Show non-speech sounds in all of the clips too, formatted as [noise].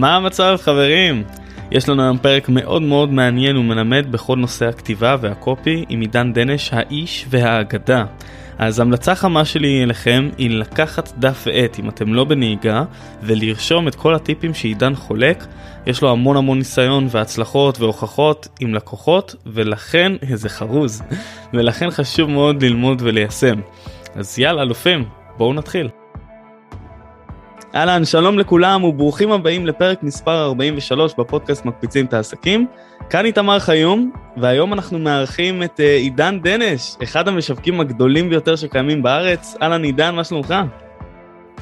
מה המצב חברים? יש לנו היום פרק מאוד מאוד מעניין ומלמד בכל נושא הכתיבה והקופי עם עידן דנש האיש והאגדה. אז המלצה חמה שלי אליכם היא לקחת דף ועט אם אתם לא בנהיגה ולרשום את כל הטיפים שעידן חולק. יש לו המון המון ניסיון והצלחות והוכחות עם לקוחות ולכן איזה חרוז ולכן חשוב מאוד ללמוד וליישם. אז יאללה אלופים בואו נתחיל. אהלן, שלום לכולם וברוכים הבאים לפרק מספר 43 בפודקאסט מקפיצים את העסקים. כאן איתמר חיום, והיום אנחנו מארחים את uh, עידן דנש, אחד המשווקים הגדולים ביותר שקיימים בארץ. אהלן עידן, מה שלומך?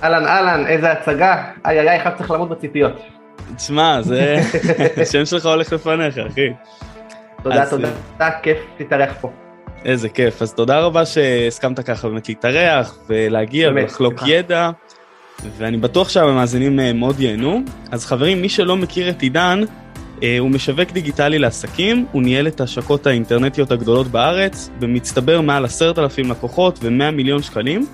אהלן אהלן, איזה הצגה. איי איי איי, אחד צריך לעמוד בציפיות. תשמע, זה... [laughs] השם שלך הולך לפניך, אחי. תודה, אז... תודה, תודה, כיף להתארח פה. איזה כיף, אז תודה רבה שהסכמת ככה באמת להתארח ולהגיע ולחלוק ידע. ואני בטוח שהמאזינים אה, מאוד ייהנו. אז חברים, מי שלא מכיר את עידן, אה, הוא משווק דיגיטלי לעסקים, הוא ניהל את ההשקות האינטרנטיות הגדולות בארץ, במצטבר מעל עשרת אלפים לקוחות ו-100 מיליון שקלים.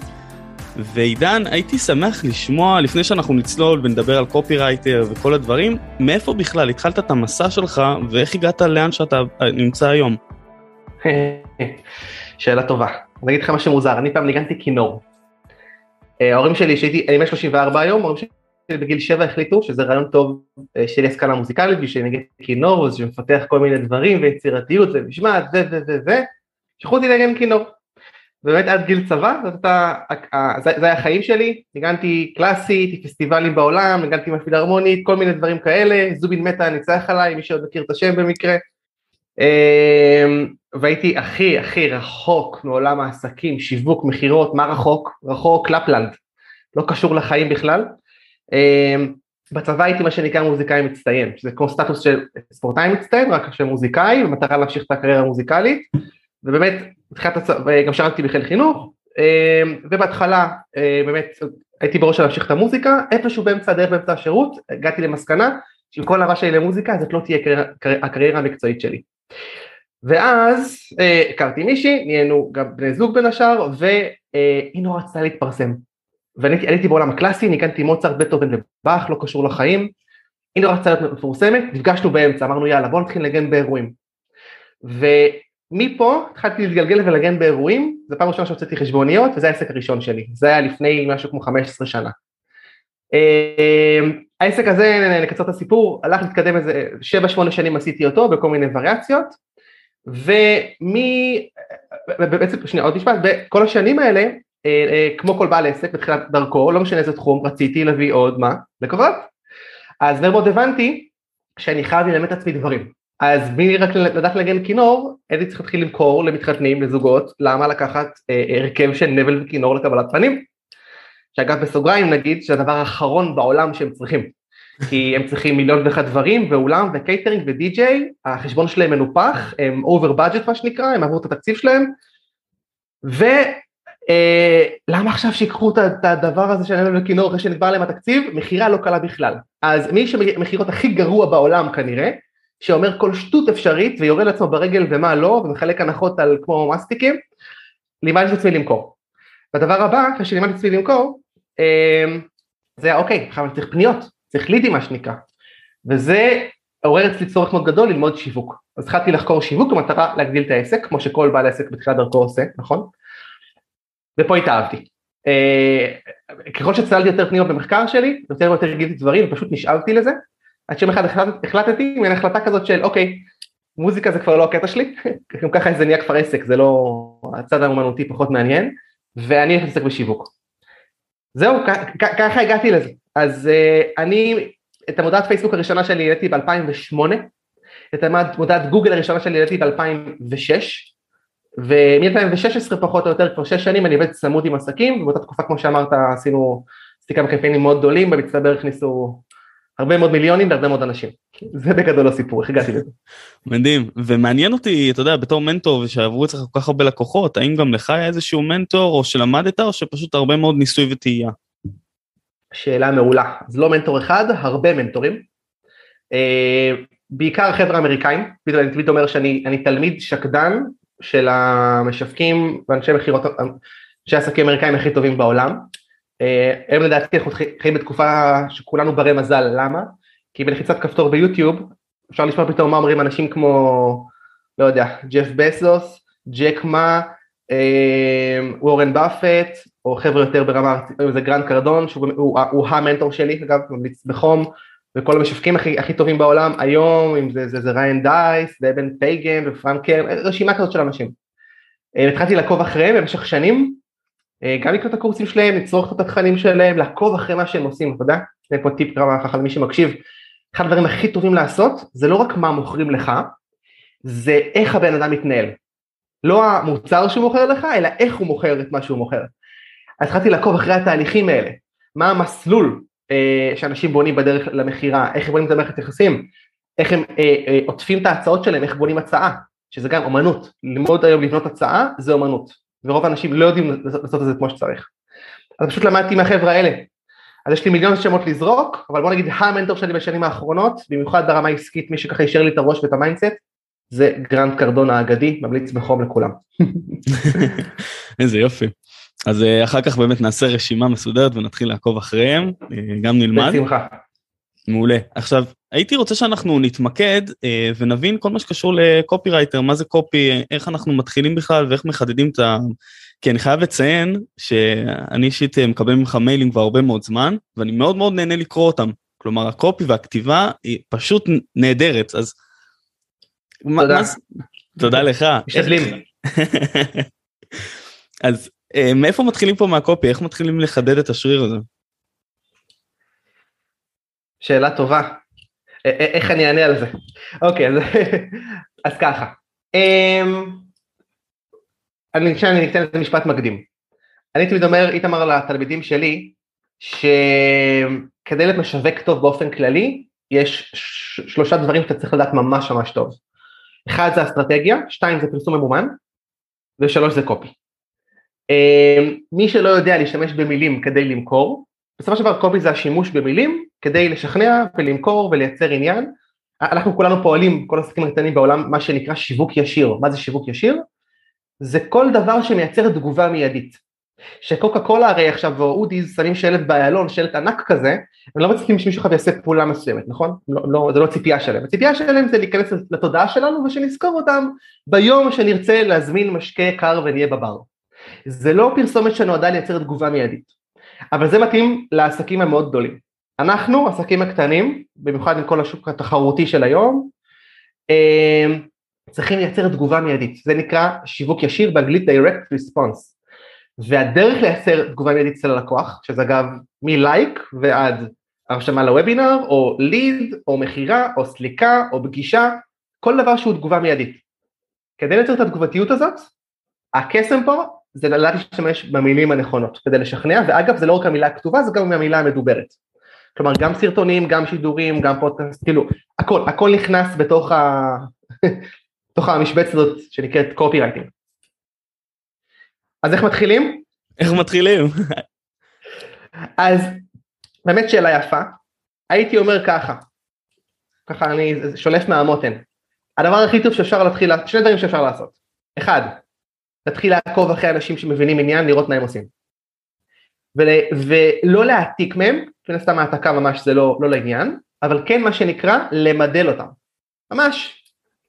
ועידן, הייתי שמח לשמוע, לפני שאנחנו נצלול ונדבר על קופירייטר וכל הדברים, מאיפה בכלל התחלת את המסע שלך ואיך הגעת לאן שאתה אה, נמצא היום? [laughs] שאלה טובה. אני אגיד לך משהו מוזר, אני פעם ניגנתי כינור. אה, ההורים שלי, שהייתי, אני בן 34 היום, ההורים שלי בגיל 7 החליטו שזה רעיון טוב אה, לי השכלה מוזיקלית בשביל נגיד כינור, שמפתח כל מיני דברים ויצירתיות ומשמעת ו ו ו ו שלחו אותי לנגן כינור. באמת עד גיל צבא, זאת הייתה, זה, זה היה החיים שלי, ניגנתי קלאסית, פסטיבלים בעולם, ניגנתי מפילהרמונית, כל מיני דברים כאלה, זובין מטה ניצח עליי, מי שעוד מכיר את השם במקרה. אמ, והייתי הכי הכי רחוק מעולם העסקים, שיווק, מכירות, מה רחוק? רחוק לפלנד, לא קשור לחיים בכלל. אמ, בצבא הייתי מה שנקרא מוזיקאי מצטיין, שזה כמו סטטוס של ספורטאי מצטיין, רק של מוזיקאי, במטרה להמשיך את הקריירה המוזיקלית, ובאמת, בתחילת הצבא, גם שרתי בחיל חינוך, אמ, ובהתחלה באמת הייתי בראש להמשיך את המוזיקה, איפשהו באמצע הדרך, באמצע השירות, הגעתי למסקנה שעם כל אהבה שלי למוזיקה, זאת לא תהיה הקריירה המקצועית שלי. ואז אה, הכרתי מישהי, נהיינו גם בני זוג בין השאר, והיא נורא רצתה להתפרסם. ואני עליתי בעולם הקלאסי, ניגנתי מוצרט, בטהובן ובאך, לא קשור לחיים. היא נורא רצתה להיות מפורסמת, נפגשנו באמצע, אמרנו יאללה בוא נתחיל לנגן באירועים. ומפה התחלתי להתגלגל ולנגן באירועים, זו פעם ראשונה שהוצאתי חשבוניות, וזה העסק הראשון שלי, זה היה לפני משהו כמו 15 שנה. אה, העסק הזה, נקצר את הסיפור, הלך להתקדם איזה 7-8 שנים עשיתי אותו בכל מיני וריאציות, ומי, בעצם, שנייה עוד משפט, בכל השנים האלה, אה, אה, כמו כל בעל עסק בתחילת דרכו, לא משנה איזה תחום, רציתי להביא עוד מה? לקוחות. אז מאוד הבנתי שאני חייב ללמד את עצמי דברים. אז מי רק לדעת לנגן כינור, הייתי צריך להתחיל למכור למתחתנים, לזוגות, למה לקחת אה, הרכב של נבל וכינור לקבלת פנים? שאגב בסוגריים נגיד שהדבר האחרון בעולם שהם צריכים. כי הם צריכים מיליון ואחד דברים, ואולם וקייטרינג ודי-ג'יי, החשבון שלהם מנופח, הם over budget מה שנקרא, הם עברו את התקציב שלהם, ולמה אה, עכשיו שיקחו את הדבר הזה של נבל וכינור אחרי שנגמר להם התקציב, מכירה לא קלה בכלל. אז מישהו שמכירות הכי גרוע בעולם כנראה, שאומר כל שטות אפשרית ויורה לעצמו ברגל ומה לא, ומחלק הנחות על כמו מסטיקים, לימדתי את עצמי למכור. והדבר הבא, שלימדתי את עצמי למכור, זה היה אוקיי, עכשיו אני צריך פניות, צריך לידים מה שנקרא, וזה עורר אצלי צורך מאוד גדול ללמוד שיווק. אז התחלתי לחקור שיווק במטרה להגדיל את העסק, כמו שכל בעל עסק בתחילת דרכו עושה, נכון? ופה התאהבתי. אה, ככל שצללתי יותר פנימה במחקר שלי, יותר ויותר גיליתי דברים ופשוט נשאבתי לזה, עד שיום אחד החלטתי, מעין החלטה כזאת של אוקיי, מוזיקה זה כבר לא הקטע שלי, [laughs] גם ככה זה נהיה כבר עסק, זה לא, הצד האומנותי פחות מעניין, ואני להתעסק בשיווק. זהו, ככה הגעתי לזה. אז uh, אני, את המודעת פייסבוק הראשונה שלי העליתי ב-2008, את המודעת גוגל הראשונה שלי העליתי ב-2006, ומ-2016 פחות או יותר כבר שש שנים אני עובד צמוד עם עסקים, ובאותה תקופה כמו שאמרת עשינו, עשיתי כמה קמפיינים מאוד גדולים, במצטבר הכניסו הרבה מאוד מיליונים להרבה מאוד אנשים. זה בגדול הסיפור, איך הגעתי לזה. מדהים, ומעניין אותי, אתה יודע, בתור מנטור ושעברו אצלך כל כך הרבה לקוחות, האם גם לך היה איזשהו מנטור או שלמדת או שפשוט הרבה מאוד ניסוי וטעייה? שאלה מעולה. אז לא מנטור אחד, הרבה מנטורים. אה, בעיקר חבר'ה אמריקאים, אני תמיד אומר שאני תלמיד שקדן של המשווקים ואנשי מכירות, אנשי עסקים אמריקאים הכי טובים בעולם. אה, הם לדעתי אנחנו חיים בתקופה שכולנו ברי מזל, למה? כי בלחיצת כפתור ביוטיוב אפשר לשמוע פתאום מה אומרים אנשים כמו, לא יודע, ג'ף בסוס, ג'ק מא, אה, וורן באפט, או חבר'ה יותר ברמה ארצית, זה גרנט קרדון, שהוא הוא, הוא המנטור שלי, אגב, ממליץ בחום, וכל המשווקים הכי, הכי טובים בעולם היום, אם זה, זה, זה ריאן דייס, ואבן פייגן, ופרנק קרן, רשימה כזאת של אנשים. אה, התחלתי לעקוב אחריהם במשך שנים, אה, גם לקרוא את הקורסים שלהם, לצרוך את התכנים שלהם, לעקוב אחרי מה שהם עושים, אתה יודע? זה פה טיפ כמה ככה למי שמקשיב. אחד הדברים הכי טובים לעשות, זה לא רק מה מוכרים לך, זה איך הבן אדם מתנהל. לא המוצר שהוא מוכר לך, אלא איך הוא מוכר את מה שהוא מוכר. אז התחלתי לעקוב אחרי התהליכים האלה, מה המסלול אה, שאנשים בונים בדרך למכירה, איך הם בונים את המערכת יחסים, איך הם אה, אה, עוטפים את ההצעות שלהם, איך בונים הצעה, שזה גם אומנות, ללמוד היום לבנות הצעה זה אומנות, ורוב האנשים לא יודעים לעשות את זה כמו שצריך. אז פשוט למדתי מהחבר'ה האלה, אז יש לי מיליון שמות לזרוק, אבל בוא נגיד המנטור שלי בשנים האחרונות, במיוחד ברמה העסקית, מי שככה יישר לי את הראש ואת ה mindset, זה גרנט קרדון האגדי, ממליץ בחום לכולם. [laughs] איזה יופי. אז אה, אחר כך באמת נעשה רשימה מסודרת ונתחיל לעקוב אחריהם, אה, גם נלמד. בשמחה. מעולה. עכשיו, הייתי רוצה שאנחנו נתמקד אה, ונבין כל מה שקשור לקופי רייטר, מה זה קופי, איך אנחנו מתחילים בכלל ואיך מחדדים את ה... כי אני חייב לציין שאני אישית מקבל ממך מיילים כבר הרבה מאוד זמן, ואני מאוד מאוד נהנה לקרוא אותם. כלומר, הקופי והכתיבה היא פשוט נהדרת, אז... תודה. מה... תודה לך. משתדלים. [laughs] אז אה, מאיפה מתחילים פה מהקופי? איך מתחילים לחדד את השריר הזה? שאלה טובה. איך אני אענה על זה? אוקיי, אז, [laughs] ככה. אמ, אני חושב שאני אתן את המשפט מקדים. אני תמיד אומר, איתמר לתלמידים שלי, שכדי להיות משווק טוב באופן כללי, יש שלושה דברים שאתה צריך לדעת ממש ממש טוב. אחד זה אסטרטגיה, שתיים זה פרסום ממומן, ושלוש זה קופי. אמ, מי שלא יודע להשתמש במילים כדי למכור, בסופו של דבר קופי זה השימוש במילים כדי לשכנע ולמכור ולייצר עניין. אנחנו כולנו פועלים, כל העסקים הקטנים בעולם, מה שנקרא שיווק ישיר. מה זה שיווק ישיר? זה כל דבר שמייצר תגובה מיידית. שקוקה קולה הרי עכשיו או אודיז שמים שלט באיילון, שלט ענק כזה, הם לא מצליחים שמישהו אחד יעשה פעולה מסוימת, נכון? לא, לא, זה לא ציפייה שלהם. הציפייה שלהם זה להיכנס לתודעה שלנו ושנזכור אותם ביום שנרצה להזמין משקה קר ונהיה בבר. זה לא פרסומת שנועדה לייצר תגובה מיידית, אבל זה מתאים לעסקים המאוד גדולים. אנחנו, עסקים הקטנים, במיוחד עם כל השוק התחרותי של היום, אה, צריכים לייצר תגובה מיידית, זה נקרא שיווק ישיר באנגלית direct response, והדרך לייצר תגובה מיידית אצל הלקוח, שזה אגב מלייק ועד הרשמה לוובינר, או ליד, או מכירה, או סליקה, או פגישה, כל דבר שהוא תגובה מיידית. כדי לייצר את התגובתיות הזאת, הקסם פה זה לדעת להשתמש במילים הנכונות כדי לשכנע, ואגב זה לא רק המילה הכתובה, זה גם המילה המדוברת. כלומר גם סרטונים, גם שידורים, גם פודקאסט, כאילו הכל, הכל נכנס בתוך, ה... [laughs] בתוך המשבצת הזאת שנקראת קופי רייטינג. אז איך מתחילים? איך מתחילים? אז באמת שאלה יפה, הייתי אומר ככה, ככה אני שולף מהמותן, הדבר הכי טוב שאפשר להתחיל, שני דברים שאפשר לעשות, אחד, תתחיל לעקוב אחרי אנשים שמבינים עניין, לראות מה הם עושים. ול, ולא להעתיק מהם, מן הסתם העתקה ממש זה לא, לא לעניין, אבל כן מה שנקרא למדל אותם. ממש,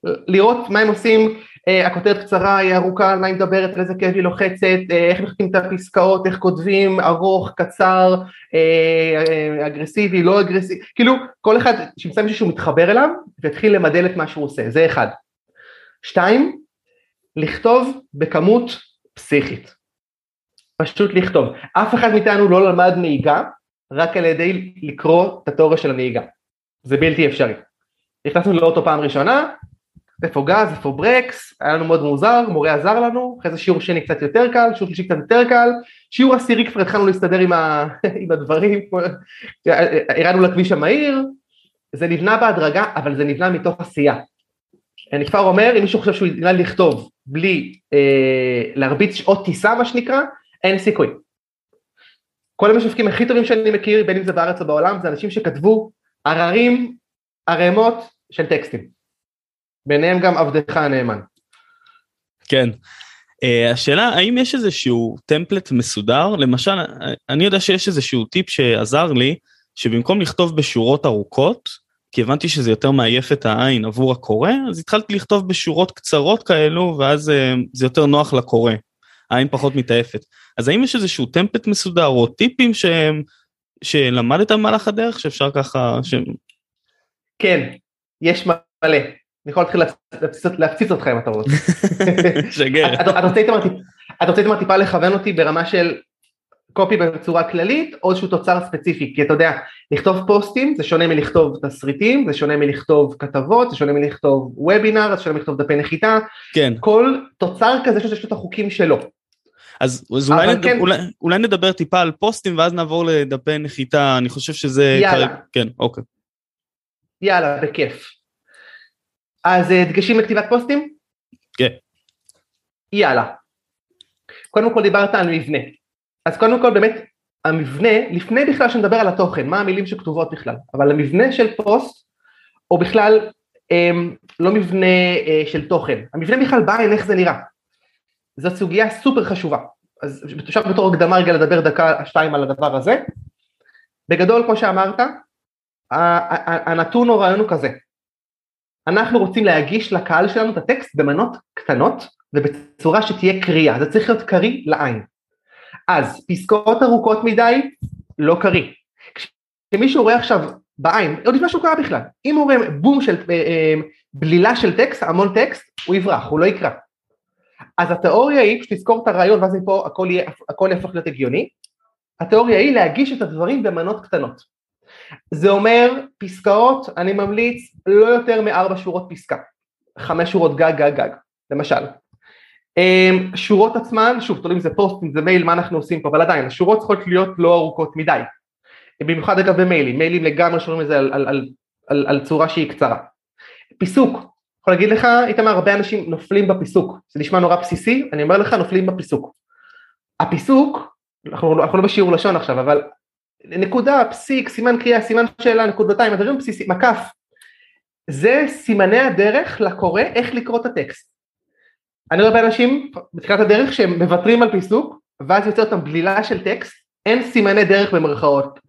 לראות מה הם עושים, אה, הכותרת קצרה, היא ארוכה, על מה היא מדברת, על איזה כאב היא לוחצת, אה, איך מחכים את הפסקאות, איך כותבים, ארוך, קצר, אה, אה, אגרסיבי, לא אגרסיבי, כאילו כל אחד שימצא מישהו שהוא מתחבר אליו ויתחיל למדל את מה שהוא עושה, זה אחד. שתיים, לכתוב בכמות פסיכית. פשוט לכתוב. אף אחד מאיתנו לא למד נהיגה רק על ידי לקרוא את התיאוריה של הנהיגה. זה בלתי אפשרי. נכנסנו לאוטו פעם ראשונה, איפה גז, איפה ברקס, היה לנו מאוד מוזר, מורה עזר לנו, אחרי זה שיעור שני קצת יותר קל, שיעור שלישי קצת יותר קל, שיעור עשירי כבר התחלנו להסתדר עם, ה... [laughs] עם הדברים, הרענו לכביש המהיר, זה נבנה בהדרגה, אבל זה נבנה מתוך עשייה. אני כבר אומר, אם מישהו חושב שהוא יודע לכתוב בלי אה, להרביץ שעות טיסה מה שנקרא, אין סיכוי. כל המשווקים הכי טובים שאני מכיר, בין אם זה בארץ או בעולם, זה אנשים שכתבו הררים, ערימות של טקסטים. ביניהם גם עבדך הנאמן. כן. Uh, השאלה האם יש איזשהו טמפלט מסודר למשל אני יודע שיש איזשהו טיפ שעזר לי שבמקום לכתוב בשורות ארוכות כי הבנתי שזה יותר מעייף את העין עבור הקורא, אז התחלתי לכתוב בשורות קצרות כאלו, ואז אה, זה יותר נוח לקורא. העין פחות מתעייפת. אז האם יש איזשהו טמפט מסודר או טיפים שהם, שלמדת במהלך הדרך שאפשר ככה... ש... כן, יש מלא. אני יכול להתחיל להפציץ אותך אם אתה רוצה. [laughs] שגר. אתה רוצה איתמר טיפה לכוון אותי ברמה של קופי בצורה כללית או איזשהו תוצר ספציפי, כי אתה יודע, לכתוב פוסטים זה שונה מלכתוב תסריטים, זה שונה מלכתוב כתבות, זה שונה מלכתוב וובינר, זה שונה מלכתוב דפי נחיתה, כן. כל תוצר כזה שיש לו את החוקים שלו. אז, אז אולי, נד... כן. אולי, אולי נדבר טיפה על פוסטים ואז נעבור לדפי נחיתה, אני חושב שזה... יאללה. כרגע, כן, אוקיי. יאללה, בכיף. אז אה, דגשים לכתיבת פוסטים? כן. יאללה. קודם כל דיברת על מבנה. אז קודם כל באמת המבנה, לפני בכלל שנדבר על התוכן, מה המילים שכתובות בכלל, אבל המבנה של פוסט, או בכלל אמ, לא מבנה אה, של תוכן, המבנה בכלל בעין איך זה נראה. זו סוגיה סופר חשובה. אז אפשר בתור הקדמה רגע לדבר דקה שתיים על הדבר הזה. בגדול כמו שאמרת, הנתון או רעיון הוא כזה, אנחנו רוצים להגיש לקהל שלנו את הטקסט במנות קטנות ובצורה שתהיה קריאה, זה צריך להיות קריא לעין. אז פסקאות ארוכות מדי, לא קריא. כשמישהו רואה עכשיו בעין, עוד לפני שהוא קרא בכלל, אם הוא רואה בום של אה, אה, בלילה של טקסט, המון טקסט, הוא יברח, הוא לא יקרא. אז התיאוריה היא, כשתזכור את הרעיון ואז מפה הכל, יהיה, הכל יהפוך להיות הגיוני, התיאוריה היא להגיש את הדברים במנות קטנות. זה אומר פסקאות, אני ממליץ לא יותר מארבע שורות פסקה, חמש שורות גג גג גג, למשל. אמ, שורות עצמן, שוב, תלוי אם זה פוסט, אם זה מייל, מה אנחנו עושים פה, אבל עדיין, השורות צריכות להיות לא ארוכות מדי. במיוחד אגב במיילים, מיילים לגמרי שומעים את זה על, על, על, על, על צורה שהיא קצרה. פיסוק, יכול להגיד לך, איתמר, הרבה אנשים נופלים בפיסוק, זה נשמע נורא בסיסי, אני אומר לך, נופלים בפיסוק. הפיסוק, אנחנו, אנחנו לא בשיעור לשון עכשיו, אבל נקודה, פסיק, סימן קריאה, סימן שאלה, נקודתיים, הדברים בסיסיים, מקף. זה סימני הדרך לקורא איך לקרוא את הטקסט. אני רואה באנשים בתחילת הדרך שהם מוותרים על פיסוק ואז יוצא אותם בלילה של טקסט, אין סימני דרך במרכאות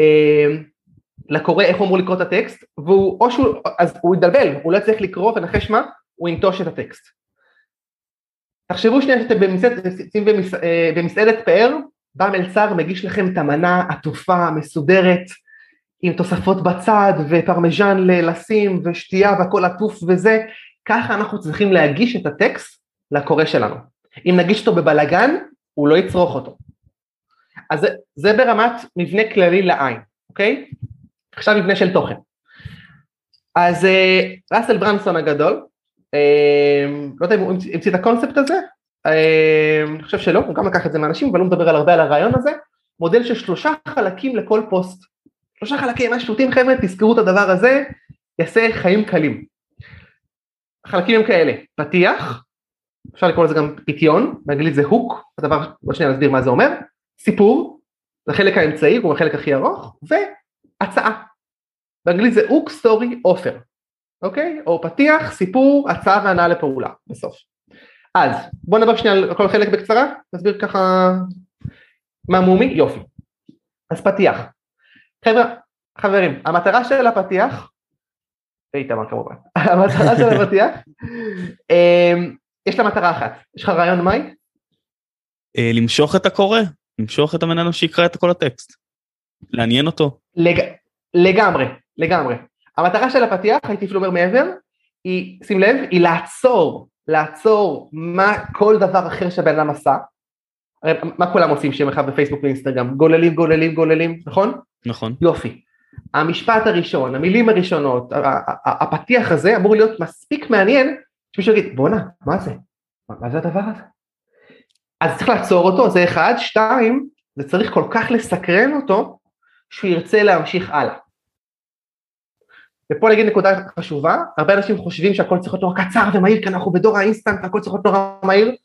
אה, לקורא איך אמור לקרוא את הטקסט והוא או שהוא, אז הוא יתבלבל, הוא לא יצטרך לקרוא ונחש מה, הוא ינטוש את הטקסט. תחשבו שנייה שאתם במס, אה, במסעדת פאר, בא מלצר מגיש לכם את המנה עטופה, מסודרת, עם תוספות בצד ופרמיז'ן לשים ושתייה והכל עטוף וזה, ככה אנחנו צריכים להגיש את הטקסט לקורא שלנו. אם נגיש אותו בבלגן, הוא לא יצרוך אותו. אז זה, זה ברמת מבנה כללי לעין, אוקיי? עכשיו מבנה של תוכן. אז אה, ראסל ברנסון הגדול, אה, לא יודע אם הוא המציא את הקונספט הזה, אה, אני חושב שלא, הוא גם לקח את זה מאנשים, אבל הוא מדבר על הרבה על הרעיון הזה, מודל של שלושה חלקים לכל פוסט. שלושה חלקים, מה שטותים חבר'ה, תזכרו את הדבר הזה, יעשה חיים קלים. החלקים הם כאלה, פתיח, אפשר לקרוא לזה גם פיתיון, באנגלית זה הוק, הדבר, עוד שנייה נסביר מה זה אומר, סיפור, זה החלק האמצעי, הוא החלק הכי ארוך, והצעה, באנגלית זה הוק, סטורי, אופר, אוקיי? או פתיח, סיפור, הצעה והנאה לפעולה, בסוף. אז בוא נדבר שנייה על כל חלק בקצרה, נסביר ככה מה מומי, יופי. אז פתיח. חבר'ה, חברים, המטרה של הפתיח ואיתמר כמובן. [laughs] המטרה של הפתיח, אמ, יש לה מטרה אחת, יש לך רעיון מהי? אה, למשוך את הקורא, למשוך את המנהל שיקרא את כל הטקסט, לעניין אותו. לגמרי, לגמרי. המטרה של הפתיח, הייתי אפילו אומר מעבר, היא, שים לב, היא לעצור, לעצור מה כל דבר אחר שהבן אדם עשה. הרי מה כולם עושים שם אחד בפייסבוק ואינסטגרם? גוללים, גוללים, גוללים, נכון? נכון. יופי. המשפט הראשון, המילים הראשונות, הפתיח הזה אמור להיות מספיק מעניין שמישהו יגיד בואנה מה זה, מה זה הדבר הזה? אז צריך לעצור אותו זה אחד, שתיים זה צריך כל כך לסקרן אותו שהוא ירצה להמשיך הלאה. ופה נגיד נקודה חשובה, הרבה אנשים חושבים שהכל צריך להיות נורא קצר ומהיר כי אנחנו בדור האינסטנט והכל צריך להיות נורא מהיר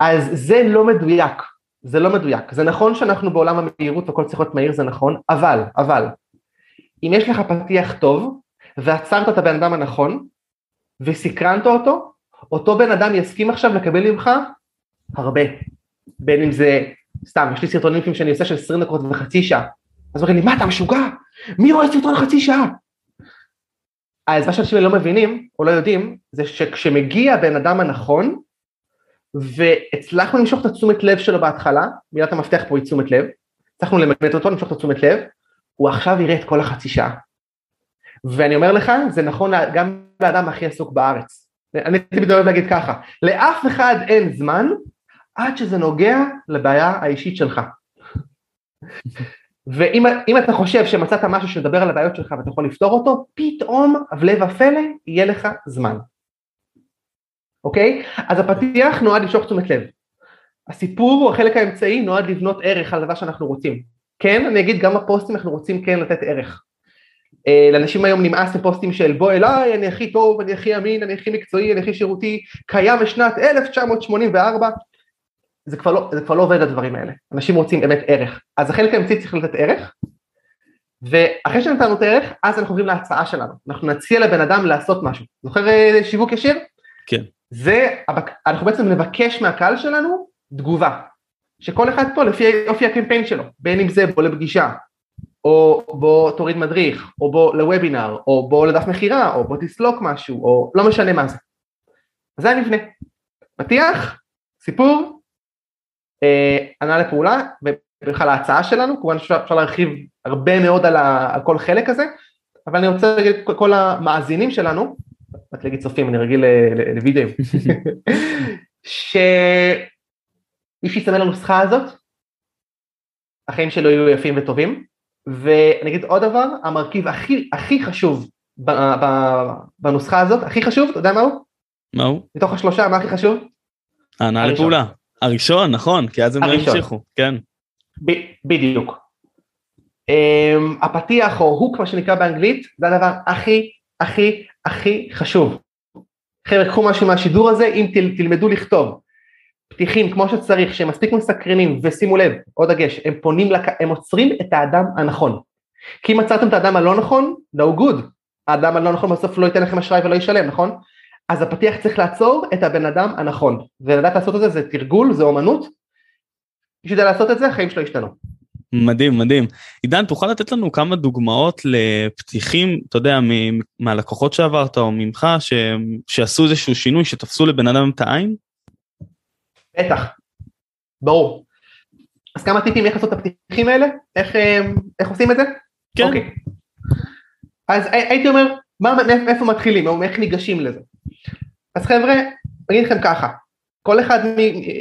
אז זה לא מדויק, זה לא מדויק, זה נכון שאנחנו בעולם המהירות והכל צריך להיות מהיר זה נכון, אבל, אבל אם יש לך פתיח טוב ועצרת את הבן אדם הנכון וסקרנת אותו, אותו בן אדם יסכים עכשיו לקבל ממך הרבה. בין אם זה, סתם, יש לי סרטונים שאני עושה של 20 דקות וחצי שעה. אז אומרים לי, מה אתה משוגע? מי רואה סרטון חצי שעה? אז מה שאנשים לא מבינים או לא יודעים זה שכשמגיע הבן אדם הנכון והצלחנו למשוך את התשומת לב שלו בהתחלה, מילת המפתח פה היא תשומת לב, הצלחנו למקנט אותו, למשוך את התשומת לב, הוא עכשיו יראה את כל החצי שעה. ואני אומר לך, זה נכון גם לאדם הכי עסוק בארץ. אני תמיד אוהב להגיד ככה, לאף אחד אין זמן עד שזה נוגע לבעיה האישית שלך. [laughs] ואם אתה חושב שמצאת משהו שמדבר על הבעיות שלך ואתה יכול לפתור אותו, פתאום, הפלא ופלא, יהיה לך זמן. אוקיי? אז הפתיח נועד למשוך תשומת לב. הסיפור, החלק האמצעי, נועד לבנות ערך על דבר שאנחנו רוצים. כן, אני אגיד, גם בפוסטים אנחנו רוצים כן לתת ערך. אה, לאנשים היום נמאס מפוסטים של בוא אליי, אני הכי טוב, אני הכי אמין, אני הכי מקצועי, אני הכי שירותי, קיים בשנת 1984, זה כבר לא, זה כבר לא עובד הדברים האלה, אנשים רוצים באמת ערך, אז החלק האמצעי צריך לתת ערך, ואחרי שנתנו את הערך, אז אנחנו עוברים להצעה שלנו, אנחנו נציע לבן אדם לעשות משהו, זוכר אה, שיווק ישיר? כן. זה, אנחנו בעצם נבקש מהקהל שלנו תגובה, שכל אחד פה לפי אופי הקמפיין שלו, בין אם זה בוא לפגישה, או בוא תוריד מדריך, או בוא לוובינר, או בוא לדף מכירה, או בוא תסלוק משהו, או לא משנה מה זה. זה המבנה. פתיח, סיפור, ענה אה, לפעולה, ובכלל ההצעה שלנו, כמובן אפשר, להרחיב הרבה מאוד על, ה, על כל חלק הזה, אבל אני רוצה להגיד כל המאזינים שלנו, רק להגיד צופים, אני רגיל לוידאו, [laughs] שמי שיסמן לנוסחה הזאת, החיים שלו יהיו יפים וטובים, ואני אגיד עוד דבר, המרכיב הכי הכי חשוב בנוסחה הזאת, הכי חשוב, אתה יודע מה הוא? מה הוא? מתוך השלושה, מה הכי חשוב? הענה לפעולה. הראשון, נכון, כי אז הם לא המשיכו, כן. בדיוק. Um, הפתיח או הוק מה שנקרא באנגלית זה הדבר הכי הכי הכי חשוב. חבר'ה קחו משהו מהשידור הזה אם תל, תלמדו לכתוב פתיחים כמו שצריך שהם מספיק מסקרנים ושימו לב עוד דגש הם פונים לק... הם עוצרים את האדם הנכון. כי אם עצרתם את האדם הלא נכון no good האדם הלא נכון בסוף לא ייתן לכם אשראי ולא ישלם נכון? אז הפתיח צריך לעצור את הבן אדם הנכון, ולדעת לעשות את זה זה תרגול, זה אומנות, מי שיודע לעשות את זה החיים שלו ישתנו. מדהים מדהים. עידן תוכל לתת לנו כמה דוגמאות לפתיחים, אתה יודע, מהלקוחות שעברת או ממך, ש... שעשו איזשהו שינוי, שתפסו לבן אדם את העין? בטח, ברור. אז כמה טיפים איך לעשות את הפתיחים האלה? איך, אה, איך עושים את זה? כן. אוקיי. אז הייתי אומר, מה, מאיפה מתחילים, או איך ניגשים לזה? אז חבר'ה, אני אגיד לכם ככה, כל אחד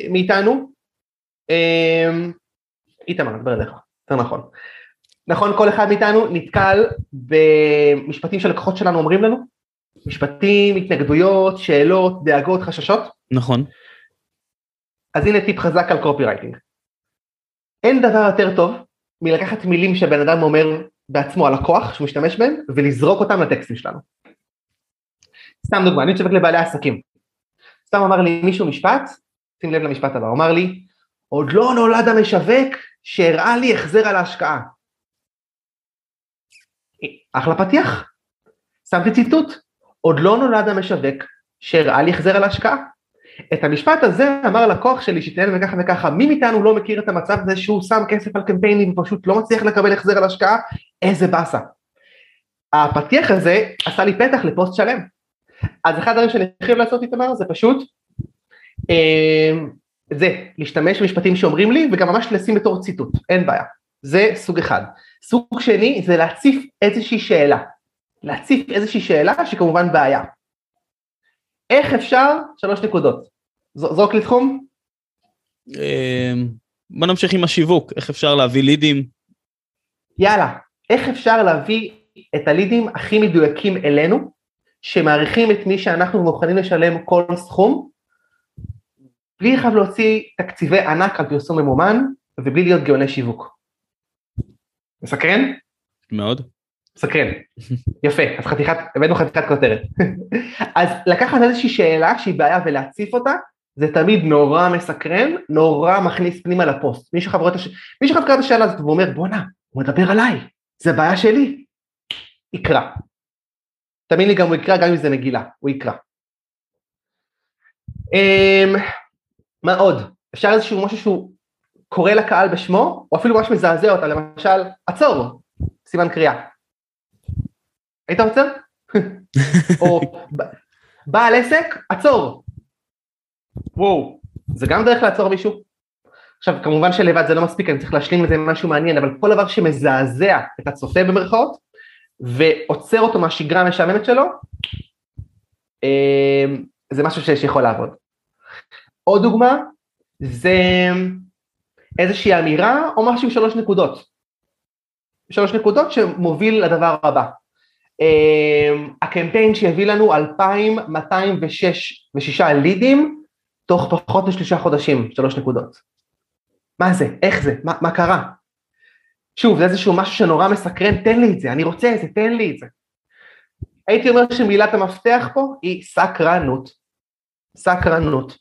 מאיתנו, אמ, איתמר, נדבר אליך, יותר נכון. נכון, כל אחד מאיתנו נתקל במשפטים שלקוחות שלנו אומרים לנו, משפטים, התנגדויות, שאלות, דאגות, חששות. נכון. אז הנה טיפ חזק על קופי רייטינג. אין דבר יותר טוב מלקחת מילים שבן אדם אומר בעצמו, הלקוח שהוא משתמש בהם, ולזרוק אותם לטקסטים שלנו. סתם דוגמא, אני מתשווק לבעלי עסקים. סתם אמר לי מישהו משפט, שים לב למשפט הבא, הוא אמר לי, עוד לא נולד המשווק שהראה לי החזר על ההשקעה. אחלה פתיח. שמתי ציטוט, עוד לא נולד המשווק שהראה לי החזר על ההשקעה. את המשפט הזה אמר לקוח שלי שהתנהל וככה וככה, מי מאיתנו לא מכיר את המצב הזה שהוא שם כסף על קמפיינים ופשוט לא מצליח לקבל החזר על השקעה? איזה באסה. הפתיח הזה עשה לי פתח לפוסט שלם. אז אחד הדברים שאני חייב לעשות איתמר זה פשוט אה, זה להשתמש במשפטים שאומרים לי וגם ממש לשים בתור ציטוט, אין בעיה. זה סוג אחד. סוג שני זה להציף איזושהי שאלה. להציף איזושהי שאלה שכמובן בעיה. איך אפשר, שלוש נקודות, זרוק לי תחום? אמ, בוא נמשיך עם השיווק, איך אפשר להביא לידים? יאללה, איך אפשר להביא את הלידים הכי מדויקים אלינו, שמעריכים את מי שאנחנו מוכנים לשלם כל סכום, בלי חייב להוציא תקציבי ענק על פרסום ממומן, ובלי להיות גאוני שיווק. מסקרן? מאוד. סקרן, יפה, אז חתיכת, הבאנו חתיכת כותרת. [laughs] אז לקחת איזושהי שאלה שהיא בעיה ולהציף אותה, זה תמיד נורא מסקרן, נורא מכניס פנימה לפוסט. מי שחברות, הש... מי שחברת את השאלה הזאת ואומר בואנה, הוא מדבר עליי, זה בעיה שלי, יקרא. תאמין לי גם הוא יקרא גם אם זה מגילה, הוא יקרא. Um, מה עוד? אפשר איזשהו משהו שהוא קורא לקהל בשמו, או אפילו ממש מזעזע אותה, למשל, עצור, סימן קריאה. היית עוצר? [laughs] או בעל עסק, עצור. וואו, זה גם דרך לעצור מישהו. עכשיו כמובן שלבד זה לא מספיק, אני צריך להשלים את זה עם משהו מעניין, אבל כל דבר שמזעזע את הצופה במרכאות, ועוצר אותו מהשגרה המשעממת שלו, אמ, זה משהו שיכול לעבוד. עוד דוגמה, זה איזושהי אמירה או משהו עם שלוש נקודות. שלוש נקודות שמוביל לדבר הבא. אמ, הקמפיין שהביא לנו 2,206 לידים תוך פחות משלושה חודשים, שלוש נקודות. מה זה? איך זה? מה, מה קרה? שוב, זה איזשהו משהו שנורא מסקרן, תן לי את זה, אני רוצה את זה, תן לי את זה. הייתי אומר שמילת המפתח פה היא סקרנות. סקרנות.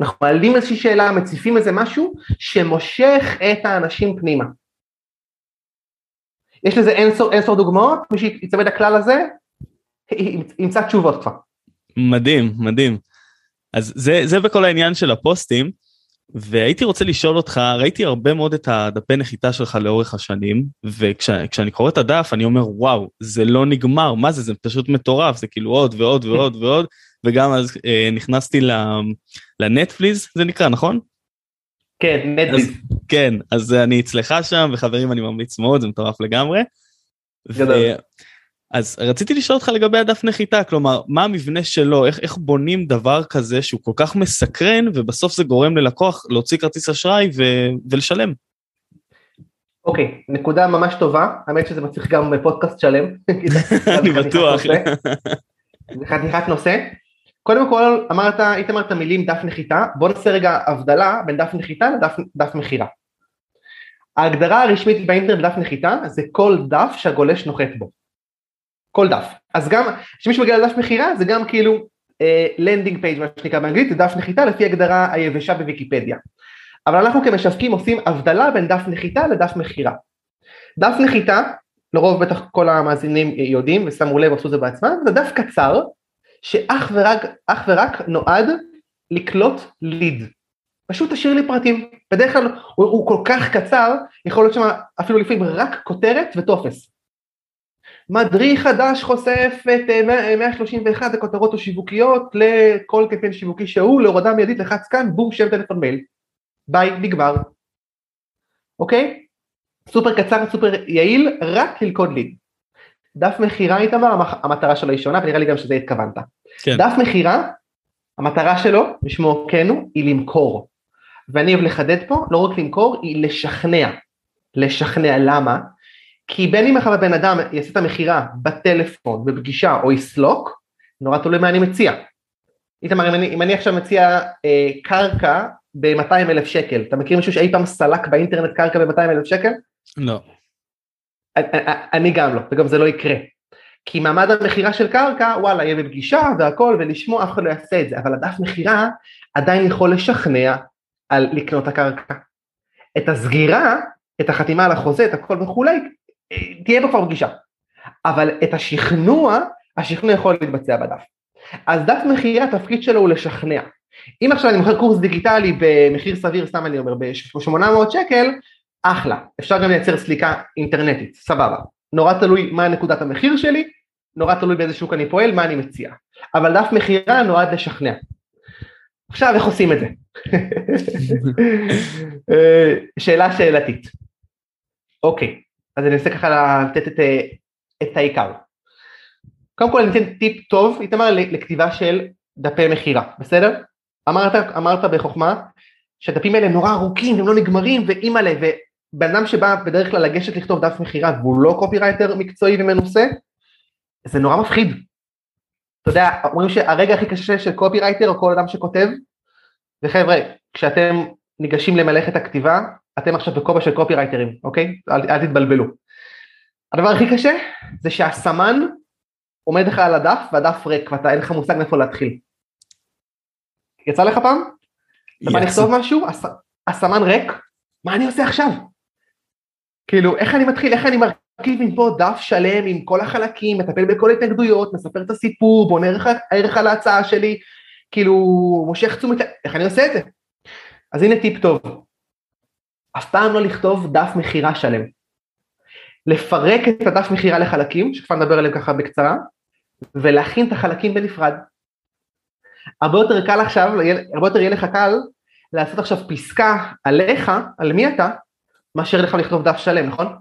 אנחנו מעלים איזושהי שאלה, מציפים איזה משהו שמושך את האנשים פנימה. יש לזה אינסור, אינסור דוגמאות, מי שיצמד לכלל הזה, ימצא תשובות כבר. מדהים, מדהים. אז זה, זה בכל העניין של הפוסטים, והייתי רוצה לשאול אותך, ראיתי הרבה מאוד את הדפי נחיתה שלך לאורך השנים, וכשאני קורא את הדף אני אומר וואו, זה לא נגמר, מה זה, זה פשוט מטורף, זה כאילו עוד ועוד ועוד [laughs] ועוד, וגם אז אה, נכנסתי לנטפליז, זה נקרא, נכון? כן, נטפליז. כן, אז אני אצלך שם, וחברים אני ממליץ מאוד, זה מטורף לגמרי. גדול. אז רציתי לשאול אותך לגבי הדף נחיתה, כלומר, מה המבנה שלו, איך, איך בונים דבר כזה שהוא כל כך מסקרן, ובסוף זה גורם ללקוח להוציא כרטיס אשראי ו, ולשלם. אוקיי, okay, נקודה ממש טובה, האמת שזה מצריך גם פודקאסט שלם. [laughs] [laughs] אני בטוח. זה חתיכת נושא. קודם כל, אמרת, היית אמרת מילים דף נחיתה, בוא נעשה רגע הבדלה בין דף נחיתה לדף מכירה. ההגדרה הרשמית באינטרנט דף נחיתה זה כל דף שהגולש נוחת בו. כל דף. אז גם, כשמישהו מגיע לדף מכירה זה גם כאילו landing uh, page מה שנקרא באנגלית, זה דף נחיתה לפי הגדרה היבשה בוויקיפדיה. אבל אנחנו כמשווקים עושים הבדלה בין דף נחיתה לדף מכירה. דף נחיתה, לרוב בטח כל המאזינים יודעים ושמו לב עשו את זה בעצמם, זה דף קצר שאך ורק, ורק נועד לקלוט lead. פשוט תשאיר לי פרטים, בדרך כלל הוא, הוא כל כך קצר, יכול להיות שם אפילו לפעמים רק כותרת וטופס. מדריך חדש חושף את 131 אה, הכותרות השיווקיות לכל קמפיין שיווקי שהוא, להורדה מיידית לחץ כאן, בום, שם טלפון מייל. ביי, נגמר. אוקיי? סופר קצר, סופר יעיל, רק ללכוד lead. דף מכירה איתמר, המטרה שלו היא שונה, ונראה לי גם שזה התכוונת. כן. דף מכירה, המטרה שלו, לשמו כנו, היא למכור. ואני אוהב לחדד פה, לא רק למכור, היא לשכנע. לשכנע, למה? כי בין אם עכשיו הבן אדם יעשה את המכירה בטלפון, בפגישה או יסלוק, נורא תלוי מה אני מציע. איתמר, אם אני, אם אני עכשיו מציע אה, קרקע ב-200 אלף שקל, אתה מכיר מישהו שאי פעם סלק באינטרנט קרקע ב-200 אלף שקל? לא. אני, אני גם לא, וגם זה לא יקרה. כי מעמד המכירה של קרקע, וואלה, יהיה בפגישה והכל, ולשמוע, אף אחד לא יעשה את זה, אבל הדף מכירה עדיין יכול לשכנע על לקנות הקרקע. את הסגירה, את החתימה על החוזה, את הכל וכולי, תהיה בו כבר פגישה. אבל את השכנוע, השכנוע יכול להתבצע בדף. אז דף מכירה, התפקיד שלו הוא לשכנע. אם עכשיו אני מוכר קורס דיגיטלי במחיר סביר, סתם אני אומר, ב-800 שקל, אחלה, אפשר גם לייצר סליקה אינטרנטית, סבבה. נורא תלוי מה נקודת המחיר שלי, נורא תלוי באיזה שוק אני פועל, מה אני מציע. אבל דף מכירה נועד לשכנע. עכשיו איך עושים את זה? [laughs] אה, שאלה שאלתית. אוקיי, אז אני אנסה ככה לתת את, את העיקר. קודם כל אני אתן טיפ טוב, איתמר, לכתיבה של דפי מכירה, בסדר? אמרת, אמרת בחוכמה שהדפים האלה נורא ארוכים, הם לא נגמרים, ואימא'לה, ובן אדם שבא בדרך כלל לגשת לכתוב דף מכירה והוא לא קופירייטר מקצועי ומנוסה, זה נורא מפחיד. אתה יודע, אומרים שהרגע הכי קשה של קופירייטר או כל אדם שכותב, וחבר'ה, כשאתם ניגשים למלאכת הכתיבה, אתם עכשיו בכובע של קופירייטרים, אוקיי? אל, אל תתבלבלו. הדבר הכי קשה זה שהסמן עומד לך על הדף והדף ריק ואתה אין לך מושג מאיפה להתחיל. יצא לך פעם? אתה בא לכתוב משהו, הס, הסמן ריק, מה אני עושה עכשיו? כאילו, איך אני מתחיל, איך אני מרכיב מפה דף שלם עם כל החלקים, מטפל בכל התנגדויות, מספר את הסיפור, בונה ערך, ערך על ההצעה שלי, כאילו, מושך תשומת, איך אני עושה את זה? אז הנה טיפ טוב, אף פעם לא לכתוב דף מכירה שלם. לפרק את הדף מכירה לחלקים, שכבר נדבר עליהם ככה בקצרה, ולהכין את החלקים בנפרד. הרבה יותר קל עכשיו, הרבה יותר יהיה לך קל לעשות עכשיו פסקה עליך, על מי אתה, מאשר לך לכתוב דף שלם, נכון?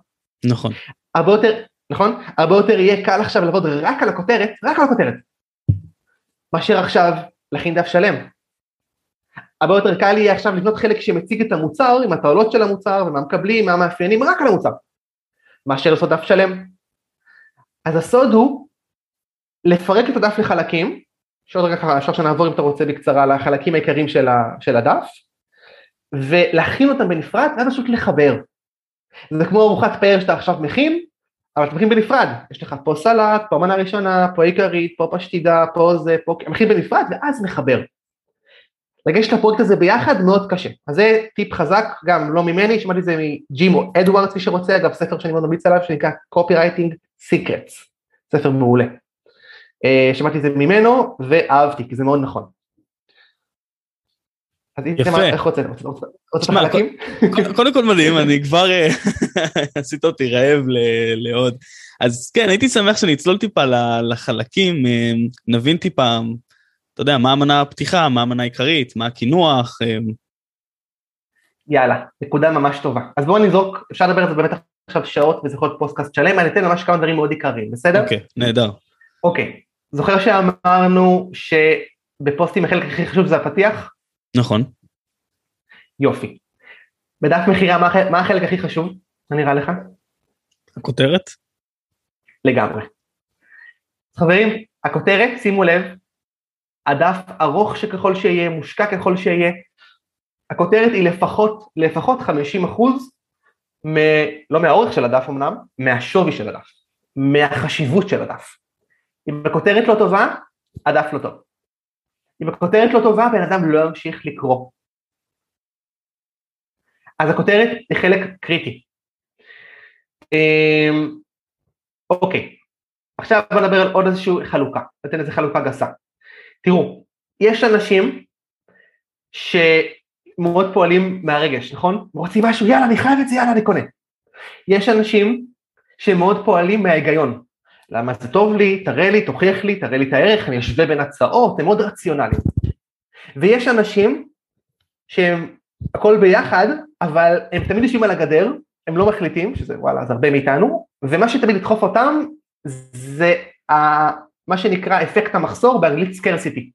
נכון. הרבה יותר, נכון? הרבה יותר יהיה קל עכשיו לעבוד רק על הכותרת, רק על הכותרת, מאשר עכשיו להכין דף שלם. הרבה יותר קל יהיה עכשיו לבנות חלק שמציג את המוצר עם התועלות של המוצר ומה מקבלים, מה המאפיינים, רק על המוצר, מאשר לעשות דף שלם. אז הסוד הוא לפרק את הדף לחלקים, שעוד רגע ככה אפשר שנעבור אם אתה רוצה בקצרה לחלקים העיקריים של, ה, של הדף, ולהכין אותם בנפרד ואז פשוט לחבר. זה כמו ארוחת פאר שאתה עכשיו מכין, אבל אתה מכין בנפרד, יש לך פה סלט, פה מנה ראשונה, פה עיקרית, פה פשטידה, פה זה, פה, מכין בנפרד ואז מחבר. לגשת לפרויקט הזה ביחד מאוד קשה, אז זה טיפ חזק, גם לא ממני, שמעתי את זה מג'ים או אדוארדס מי שרוצה, אגב ספר שאני מאוד ממליץ עליו שנקרא Copywriting Secrets, ספר מעולה. אה, שמעתי את זה ממנו ואהבתי כי זה מאוד נכון. יפה. איך רוצה? רוצה חלקים? קודם כל מדהים, אני כבר אה, [laughs] עשית אותי רעב לעוד. אז כן, הייתי שמח שנצלול טיפה לחלקים, אה, נבין טיפה, אתה יודע, מה המנה הפתיחה, מה המנה העיקרית, מה הקינוח. יאללה, נקודה ממש טובה. אז בואו נזרוק, אפשר לדבר על זה באמת עכשיו שעות וזה יכול להיות פודקאסט שלם, אני אתן ממש כמה דברים מאוד עיקריים, בסדר? אוקיי, נהדר. אוקיי, זוכר שאמרנו שבפוסטים החלק הכי חשוב זה הפתיח? נכון. יופי. בדף מכירה מה, מה החלק הכי חשוב? מה נראה לך? הכותרת? לגמרי. חברים, הכותרת, שימו לב, הדף ארוך שככל שיהיה, מושקע ככל שיהיה, הכותרת היא לפחות, לפחות 50 אחוז, מ, לא מהאורך של הדף אמנם, מהשווי של הדף, מהחשיבות של הדף. אם הכותרת לא טובה, הדף לא טוב. אם הכותרת לא טובה, בן אדם לא ימשיך לקרוא. אז הכותרת היא חלק קריטי. אמ, אוקיי, עכשיו בוא נדבר על עוד איזושהי חלוקה, ניתן איזה חלוקה גסה. תראו, יש אנשים שמאוד פועלים מהרגש, נכון? רוצים משהו, יאללה, אני חייב את זה, יאללה, אני קונה. יש אנשים שמאוד פועלים מההיגיון. למה זה טוב לי, תראה לי, תוכיח לי, תראה לי את הערך, אני אשווה בין הצעות, הם מאוד רציונליים. ויש אנשים שהם הכל ביחד, אבל הם תמיד יושבים על הגדר, הם לא מחליטים, שזה וואלה, זה הרבה מאיתנו, ומה שתמיד ידחוף אותם זה מה שנקרא אפקט המחסור, באנגלית סקרסיטי.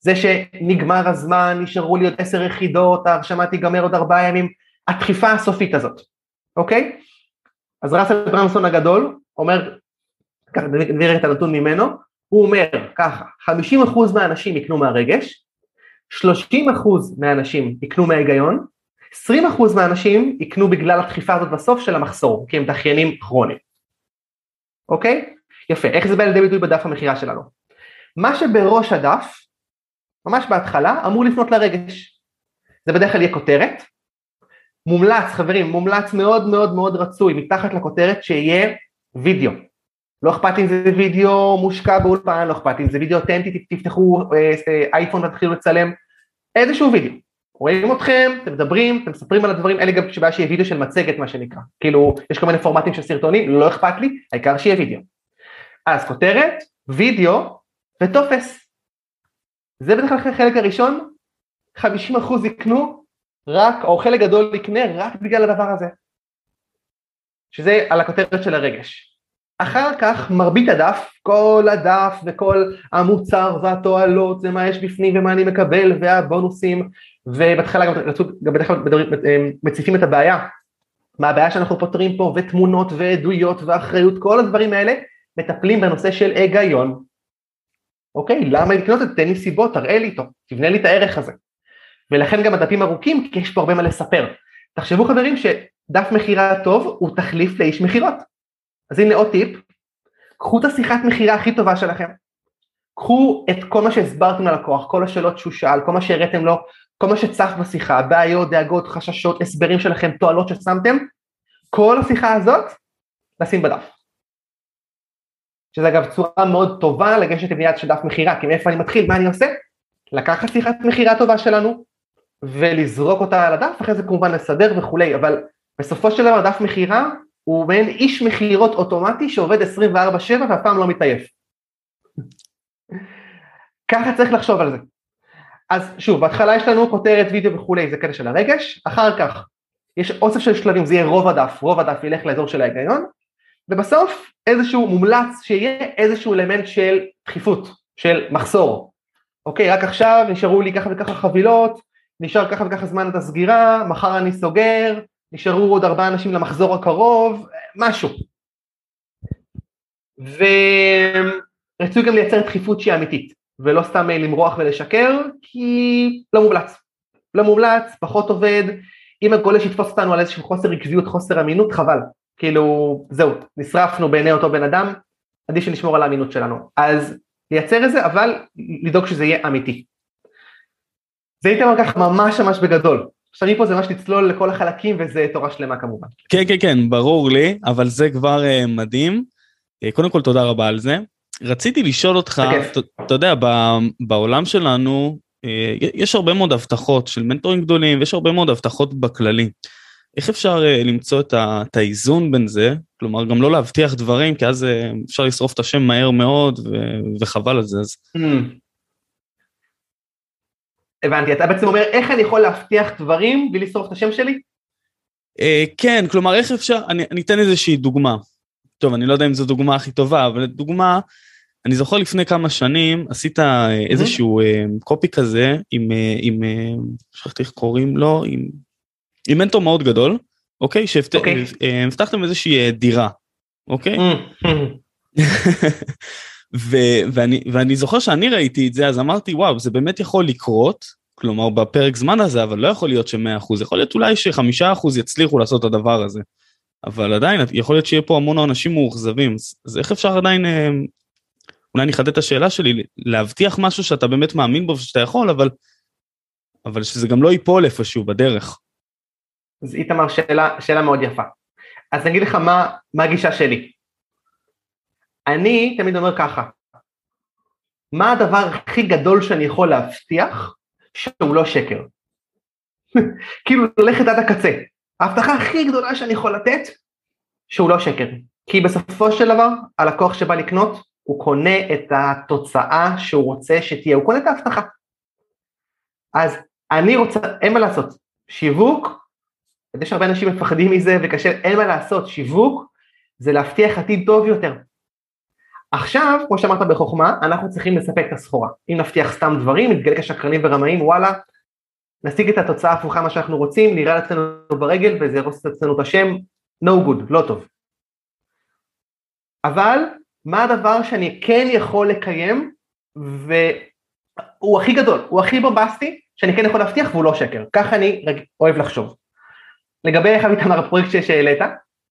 זה שנגמר הזמן, נשארו לי עוד עשר יחידות, ההרשמה תיגמר עוד ארבעה ימים, הדחיפה הסופית הזאת, אוקיי? אז ראסל ברנסון הגדול אומר, נראה את הנתון ממנו, הוא אומר ככה, 50% מהאנשים יקנו מהרגש, 30% מהאנשים יקנו מההיגיון, 20% מהאנשים יקנו בגלל הדחיפה הזאת בסוף של המחסור, כי הם דחיינים כרוניים. אוקיי? יפה, איך זה בא לידי ביטוי בדף המכירה שלנו? מה שבראש הדף, ממש בהתחלה, אמור לפנות לרגש. זה בדרך כלל יהיה כותרת. מומלץ, חברים, מומלץ מאוד מאוד מאוד רצוי, מתחת לכותרת שיהיה וידאו. לא אכפת אם זה וידאו מושקע באולפן, לא אכפת אם זה וידאו אותנטי, תפתחו אה, אה, אייפון ותתחילו לצלם איזשהו וידאו. רואים אתכם, אתם מדברים, אתם מספרים על הדברים, אין לי גם שבעיה שיהיה וידאו של מצגת מה שנקרא. כאילו, יש כל מיני פורמטים של סרטונים, לא אכפת לי, העיקר שיהיה וידאו. אז כותרת, וידאו וטופס. זה בדרך כלל החלק הראשון, 50% יקנו רק, או חלק גדול יקנה רק בגלל הדבר הזה. שזה על הכותרת של הרגש. אחר כך מרבית הדף, כל הדף וכל המוצר והתועלות ומה יש בפנים ומה אני מקבל והבונוסים ובהתחלה גם גם בדרך כלל מציפים את הבעיה, מה הבעיה שאנחנו פותרים פה ותמונות ועדויות ואחריות, כל הדברים האלה מטפלים בנושא של היגיון. אוקיי, למה לקנות את זה? תן לי סיבות, תראה לי איתו, תבנה לי את הערך הזה. ולכן גם הדפים ארוכים, כי יש פה הרבה מה לספר. תחשבו חברים שדף מכירה טוב הוא תחליף לאיש מכירות. אז הנה עוד טיפ, קחו את השיחת מכירה הכי טובה שלכם, קחו את כל מה שהסברתם ללקוח, כל השאלות שהוא שאל, כל מה שהראיתם לו, כל מה שצף בשיחה, בעיות, דאגות, חששות, הסברים שלכם, תועלות ששמתם, כל השיחה הזאת, לשים בדף. שזה אגב צורה מאוד טובה לגשת לבניית של דף מכירה, כי מאיפה אני מתחיל, מה אני עושה? לקחת שיחת מכירה טובה שלנו ולזרוק אותה על הדף, אחרי זה כמובן לסדר וכולי, אבל בסופו של דבר דף מכירה הוא מעין איש מכירות אוטומטי שעובד 24-7 ואף פעם לא מתעייף. [laughs] ככה צריך לחשוב על זה. אז שוב, בהתחלה יש לנו כותרת וידאו וכולי, זה קטע של הרגש, אחר כך יש אוסף של שלבים, זה יהיה רוב הדף, רוב הדף ילך לאזור של ההיגיון, ובסוף איזשהו מומלץ שיהיה איזשהו אלמנט של דחיפות, של מחסור. אוקיי, רק עכשיו נשארו לי ככה וככה חבילות, נשאר ככה וככה זמן את הסגירה, מחר אני סוגר, נשארו עוד ארבעה אנשים למחזור הקרוב, משהו. ורצוי גם לייצר דחיפות שהיא אמיתית, ולא סתם למרוח ולשקר, כי לא מומלץ. לא מומלץ, פחות עובד, אם הגולש יתפוס אותנו על איזשהו חוסר עקביות, חוסר אמינות, חבל. כאילו, זהו, נשרפנו בעיני אותו בן אדם, עדיף שנשמור על האמינות שלנו. אז לייצר את זה, אבל לדאוג שזה יהיה אמיתי. זה הייתי אומר ככה ממש ממש בגדול. עכשיו מפה זה ממש לצלול לכל החלקים וזה תורה שלמה כמובן. כן, כן, כן, ברור לי, אבל זה כבר uh, מדהים. Uh, קודם כל תודה רבה על זה. רציתי לשאול אותך, אתה יודע, בעולם שלנו uh, יש הרבה מאוד הבטחות של מנטורים גדולים ויש הרבה מאוד הבטחות בכללי. איך אפשר uh, למצוא את, ה, את האיזון בין זה? כלומר, גם לא להבטיח דברים, כי אז uh, אפשר לשרוף את השם מהר מאוד ו, וחבל על זה. אז... Mm. הבנתי, אתה בעצם אומר איך אני יכול להבטיח דברים בלי לשרוף את השם שלי? Uh, כן, כלומר איך אפשר, אני, אני אתן איזושהי דוגמה. טוב, אני לא יודע אם זו דוגמה הכי טובה, אבל דוגמה, אני זוכר לפני כמה שנים עשית mm-hmm. איזשהו uh, קופי כזה עם, uh, עם, שכחתי איך קוראים לו, עם, עם מנטור מאוד גדול, אוקיי? שהבטחתם okay. uh, איזושהי uh, דירה, אוקיי? Mm-hmm. [laughs] ו- ואני, ואני זוכר שאני ראיתי את זה, אז אמרתי, וואו, זה באמת יכול לקרות, כלומר בפרק זמן הזה, אבל לא יכול להיות ש-100%, יכול להיות אולי ש-5% יצליחו לעשות את הדבר הזה. אבל עדיין, יכול להיות שיהיה פה המון אנשים מאוכזבים, אז איך אפשר עדיין, אה, אולי אני אחדד את השאלה שלי, להבטיח משהו שאתה באמת מאמין בו ושאתה יכול, אבל, אבל שזה גם לא ייפול איפשהו בדרך. אז איתמר, שאלה, שאלה מאוד יפה. אז אני אגיד לך מה, מה הגישה שלי. אני תמיד אומר ככה, מה הדבר הכי גדול שאני יכול להבטיח שהוא לא שקר? [laughs] כאילו ללכת עד הקצה. ההבטחה הכי גדולה שאני יכול לתת, שהוא לא שקר. כי בסופו של דבר, הלקוח שבא לקנות, הוא קונה את התוצאה שהוא רוצה שתהיה, הוא קונה את ההבטחה. אז אני רוצה, אין מה לעשות, שיווק, יש הרבה אנשים מפחדים מזה וקשה, אין מה לעשות, שיווק זה להבטיח עתיד טוב יותר. עכשיו, כמו שאמרת בחוכמה, אנחנו צריכים לספק את הסחורה. אם נבטיח סתם דברים, נתגלה כשקרנים ורמאים, וואלה, נשיג את התוצאה ההפוכה מה שאנחנו רוצים, נראה לעצמנו ברגל וזה ירוס אצלנו את השם, no good, לא טוב. אבל, מה הדבר שאני כן יכול לקיים, והוא הכי גדול, הוא הכי בומבסטי, שאני כן יכול להבטיח והוא לא שקר. ככה אני אוהב לחשוב. לגבי איך איתמר הפרויקט שהעלית,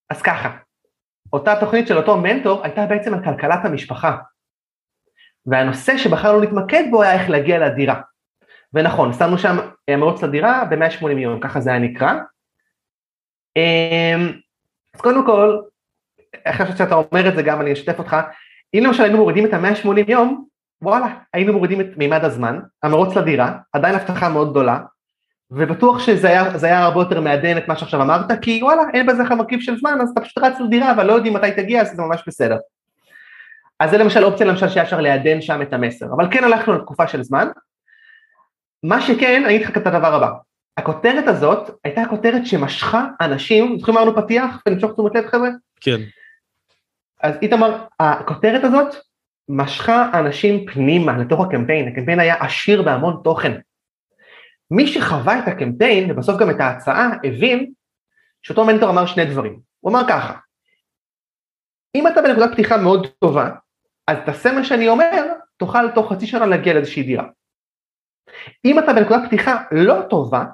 אז ככה, אותה תוכנית של אותו מנטור הייתה בעצם על כלכלת המשפחה. והנושא שבחרנו להתמקד בו היה איך להגיע לדירה. ונכון, שמנו שם מרוץ לדירה ב-180 יום, ככה זה היה נקרא. אמ, אז קודם כל, איך חשבתי שאתה אומר את זה גם, אני אשתף אותך, אם למשל היינו מורידים את ה-180 יום, וואלה, היינו מורידים את מימד הזמן, המרוץ לדירה, עדיין הבטחה מאוד גדולה, ובטוח שזה היה, היה הרבה יותר מעדן את מה שעכשיו אמרת, כי וואלה, אין בזה לך מרכיב של זמן, אז אתה פשוט רץ לדירה, אבל לא יודעים מתי תגיע, אז זה ממש בסדר. אז זה למשל אופציה למשל שהיה אפשר לעדן שם את המסר, אבל כן הלכנו לתקופה של זמן. מה שכן, אני אגיד לך את הדבר הבא, הכותרת הזאת הייתה כותרת שמשכה אנשים, זוכרים אמרנו פתיח ונמשוך תשומת לב חבר'ה? כן. אז איתמר, הכותרת הזאת משכה אנשים פנימה לתוך הקמפיין, הקמפיין היה עשיר בהמון תוכן. מי שחווה את הקמפיין ובסוף גם את ההצעה הבין שאותו מנטור אמר שני דברים. הוא אמר ככה, אם אתה בנקודת פתיחה מאוד טובה, אז תעשה מה שאני אומר, תוכל תוך חצי שנה להגיע לאיזושהי דירה. אם אתה בנקודת פתיחה לא טובה,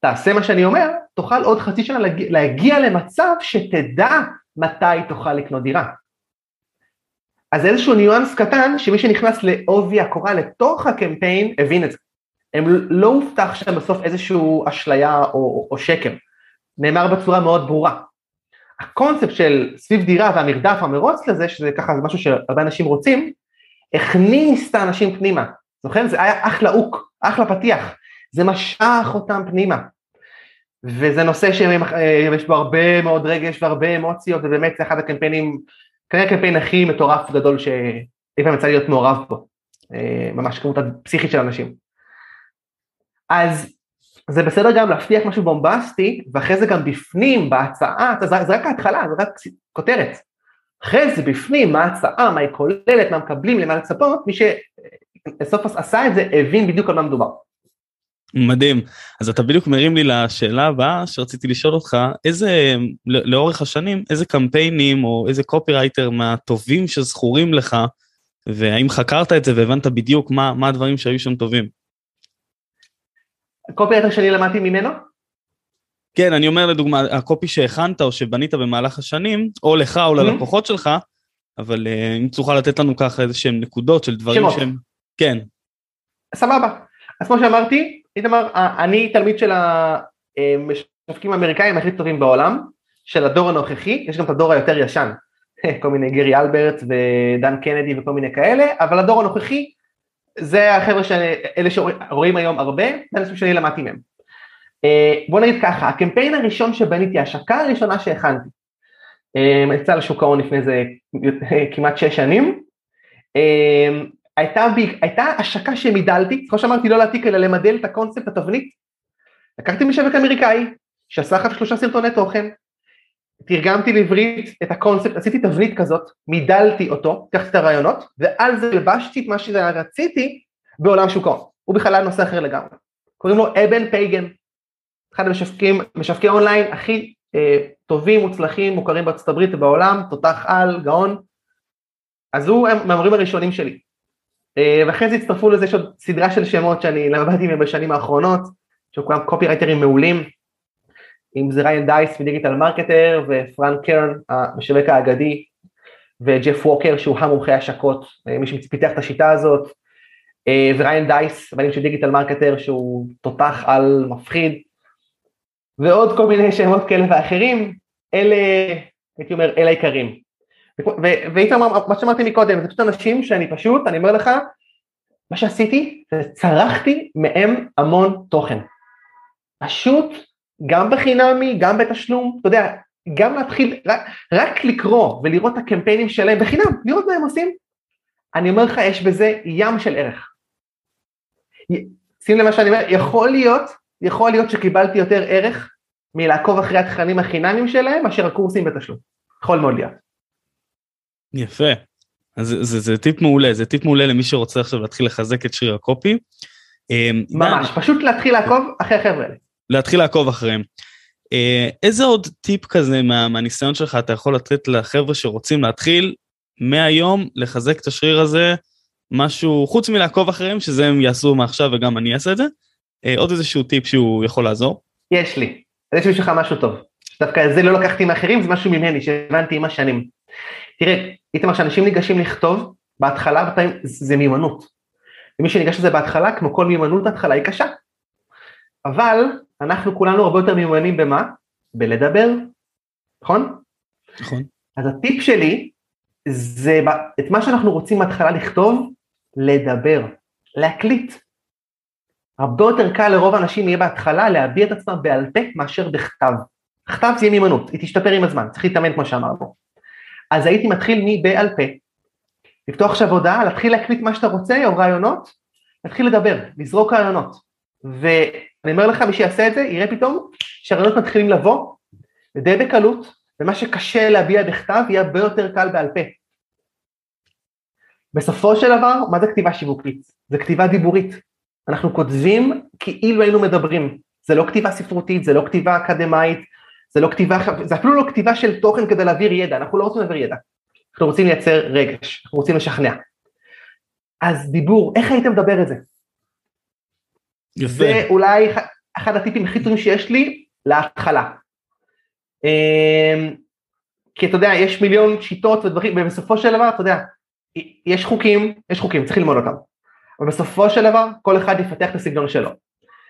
תעשה מה שאני אומר, תוכל עוד חצי שנה להגיע, למצב שתדע מתי תוכל לקנות דירה. אז איזשהו ניואנס קטן שמי שנכנס לעובי הקורה לתוך הקמפיין הבין את זה. הם לא הובטח שם בסוף איזשהו אשליה או, או, שקר, נאמר בצורה מאוד ברורה. הקונספט של סביב דירה והמרדף המרוץ לזה, שזה ככה זה משהו שהרבה אנשים רוצים, הכניס את האנשים פנימה, זוכרים? זה היה אחלה אוק, אחלה פתיח, זה משך אותם פנימה. וזה נושא שיש בו הרבה מאוד רגש והרבה אמוציות, ובאמת זה אחד הקמפיינים, כנראה הקמפיין הכי מטורף גדול שאי פעם יצא להיות מעורב בו, ממש כמות הפסיכית של אנשים. אז זה בסדר גם להבטיח משהו בומבסטי, ואחרי זה גם בפנים, בהצעה, זה, זה רק ההתחלה, זה רק כותרת. אחרי זה בפנים, מה ההצעה, מה היא כוללת, מה מקבלים, למה לצפות, מי שבסוף עשה את זה יבין בדיוק על מה מדובר. מדהים. אז אתה בדיוק מרים לי לשאלה הבאה שרציתי לשאול אותך, איזה, לאורך השנים, איזה קמפיינים או איזה קופירייטר מהטובים שזכורים לך, והאם חקרת את זה והבנת בדיוק מה, מה הדברים שהיו שם טובים? הקופירייטר שאני למדתי ממנו? כן, אני אומר לדוגמה, הקופי שהכנת או שבנית במהלך השנים, או לך או ללקוחות שלך, אבל אה, אם תוכל לתת לנו ככה איזה שהם נקודות של דברים שהם... כן. סבבה. אז כמו שאמרתי, איתמר, אני תלמיד של המשווקים האמריקאים הכי טובים בעולם, של הדור הנוכחי, יש גם את הדור היותר ישן, [laughs] כל מיני גרי אלברט ודן קנדי וכל מיני כאלה, אבל הדור הנוכחי זה החבר'ה שאלה שרואים היום הרבה, זה אנשים שאני למדתי מהם. אה, בוא נגיד ככה, הקמפיין הראשון שבניתי, ההשקה הראשונה שהכנתי, אה, יצא לשוק ההון לפני איזה כמעט שש שנים, אה, הייתה, הייתה השקה שמידלתי, כמו שאמרתי לא להעתיק אלא למדל את הקונספט, התבנית, לקחתי משווק אמריקאי שעשה אז שלושה סרטוני תוכן, תרגמתי לעברית את הקונספט, עשיתי תבנית כזאת, מידלתי אותו, לקחתי את הרעיונות, ועל זה לבשתי את מה שרציתי בעולם שוק ההון, הוא בכלל נושא אחר לגמרי. קוראים לו אבן פייגן, אחד המשווקים, משווקי אונליין הכי אה, טובים, מוצלחים, מוכרים בארצות הברית ובעולם, תותח על, גאון, אז הוא מהמורים הראשונים שלי. אה, ואחרי זה הצטרפו לזה יש עוד סדרה של שמות שאני למדתי מהם בשנים האחרונות, שכולם קופי רייטרים מעולים, אם זה ריין דייס מ Digital Marketer ופרנק קרן המשווק האגדי וג'ף ווקר שהוא המומחה השקות, אה, מי שפיתח את השיטה הזאת, אה, וריין דייס, הבנים של Digital Marketer שהוא תותח על מפחיד, ועוד כל מיני שמות כאלה ואחרים, אלה, הייתי אומר, אלה העיקרים. אומר, מה שאמרתי מקודם, זה פשוט אנשים שאני פשוט, אני אומר לך, מה שעשיתי, זה צרחתי מהם המון תוכן. פשוט גם בחינמי, גם בתשלום, אתה יודע, גם להתחיל, רק, רק לקרוא ולראות את הקמפיינים שלהם בחינם, לראות מה הם עושים, אני אומר לך, יש בזה ים של ערך. שים למה שאני אומר, יכול להיות, יכול להיות שקיבלתי יותר ערך מלעקוב אחרי התכנים החינמיים שלהם מאשר הקורסים בתשלום. יכול מאוד להיות. יפה. אז זה, זה, זה טיפ מעולה, זה טיפ מעולה למי שרוצה עכשיו להתחיל לחזק את שריר הקופי. אמ, ממש, פשוט להתחיל לעקוב אחרי החבר'ה האלה. להתחיל לעקוב אחריהם. אה, איזה עוד טיפ כזה מה, מהניסיון שלך אתה יכול לתת לחבר'ה שרוצים להתחיל מהיום לחזק את השריר הזה, משהו חוץ מלעקוב אחריהם, שזה הם יעשו מעכשיו וגם אני אעשה את זה, אה, עוד איזשהו טיפ שהוא יכול לעזור? יש לי, יש בשבילך משהו טוב. דווקא זה לא לקחתי מאחרים, זה משהו ממני שהבנתי עם השנים. תראה, איתמר, כשאנשים ניגשים לכתוב, בהתחלה, בפעמים, זה מיומנות. ומי שניגש לזה בהתחלה, כמו כל מיומנות, ההתחלה היא קשה. אבל אנחנו כולנו הרבה יותר מיומנים במה? בלדבר, נכון? נכון. אז הטיפ שלי זה את מה שאנחנו רוצים בהתחלה לכתוב, לדבר, להקליט. הרבה יותר קל לרוב האנשים יהיה בהתחלה להביע את עצמם בעל פה מאשר בכתב. בכתב זה יהיה מימנות, היא תשתפר עם הזמן, צריך להתאמן כמו שאמרנו. אז הייתי מתחיל מבעל פה, לפתוח עכשיו הודעה, להתחיל להקליט מה שאתה רוצה או רעיונות, להתחיל לדבר, לזרוק רעיונות. ואני אומר לך, מי שיעשה את זה, יראה פתאום שהרעיונות מתחילים לבוא, ודי בקלות, ומה שקשה להביע בכתב יהיה הרבה יותר קל בעל פה. בסופו של דבר, מה זה כתיבה שיווקית? זה כתיבה דיבורית. אנחנו כותבים כאילו היינו מדברים. זה לא כתיבה ספרותית, זה לא כתיבה אקדמאית, זה לא כתיבה, זה אפילו לא כתיבה של תוכן כדי להעביר ידע, אנחנו לא רוצים להעביר ידע. אנחנו רוצים לייצר רגש, אנחנו רוצים לשכנע. אז דיבור, איך היית מדבר את זה? יפה. זה אולי אחד הטיפים הכי טובים שיש לי להתחלה. אמ, כי אתה יודע, יש מיליון שיטות ודברים, ובסופו של דבר, אתה יודע, יש חוקים, יש חוקים, צריך ללמוד אותם. אבל בסופו של דבר, כל אחד יפתח את הסגנון שלו.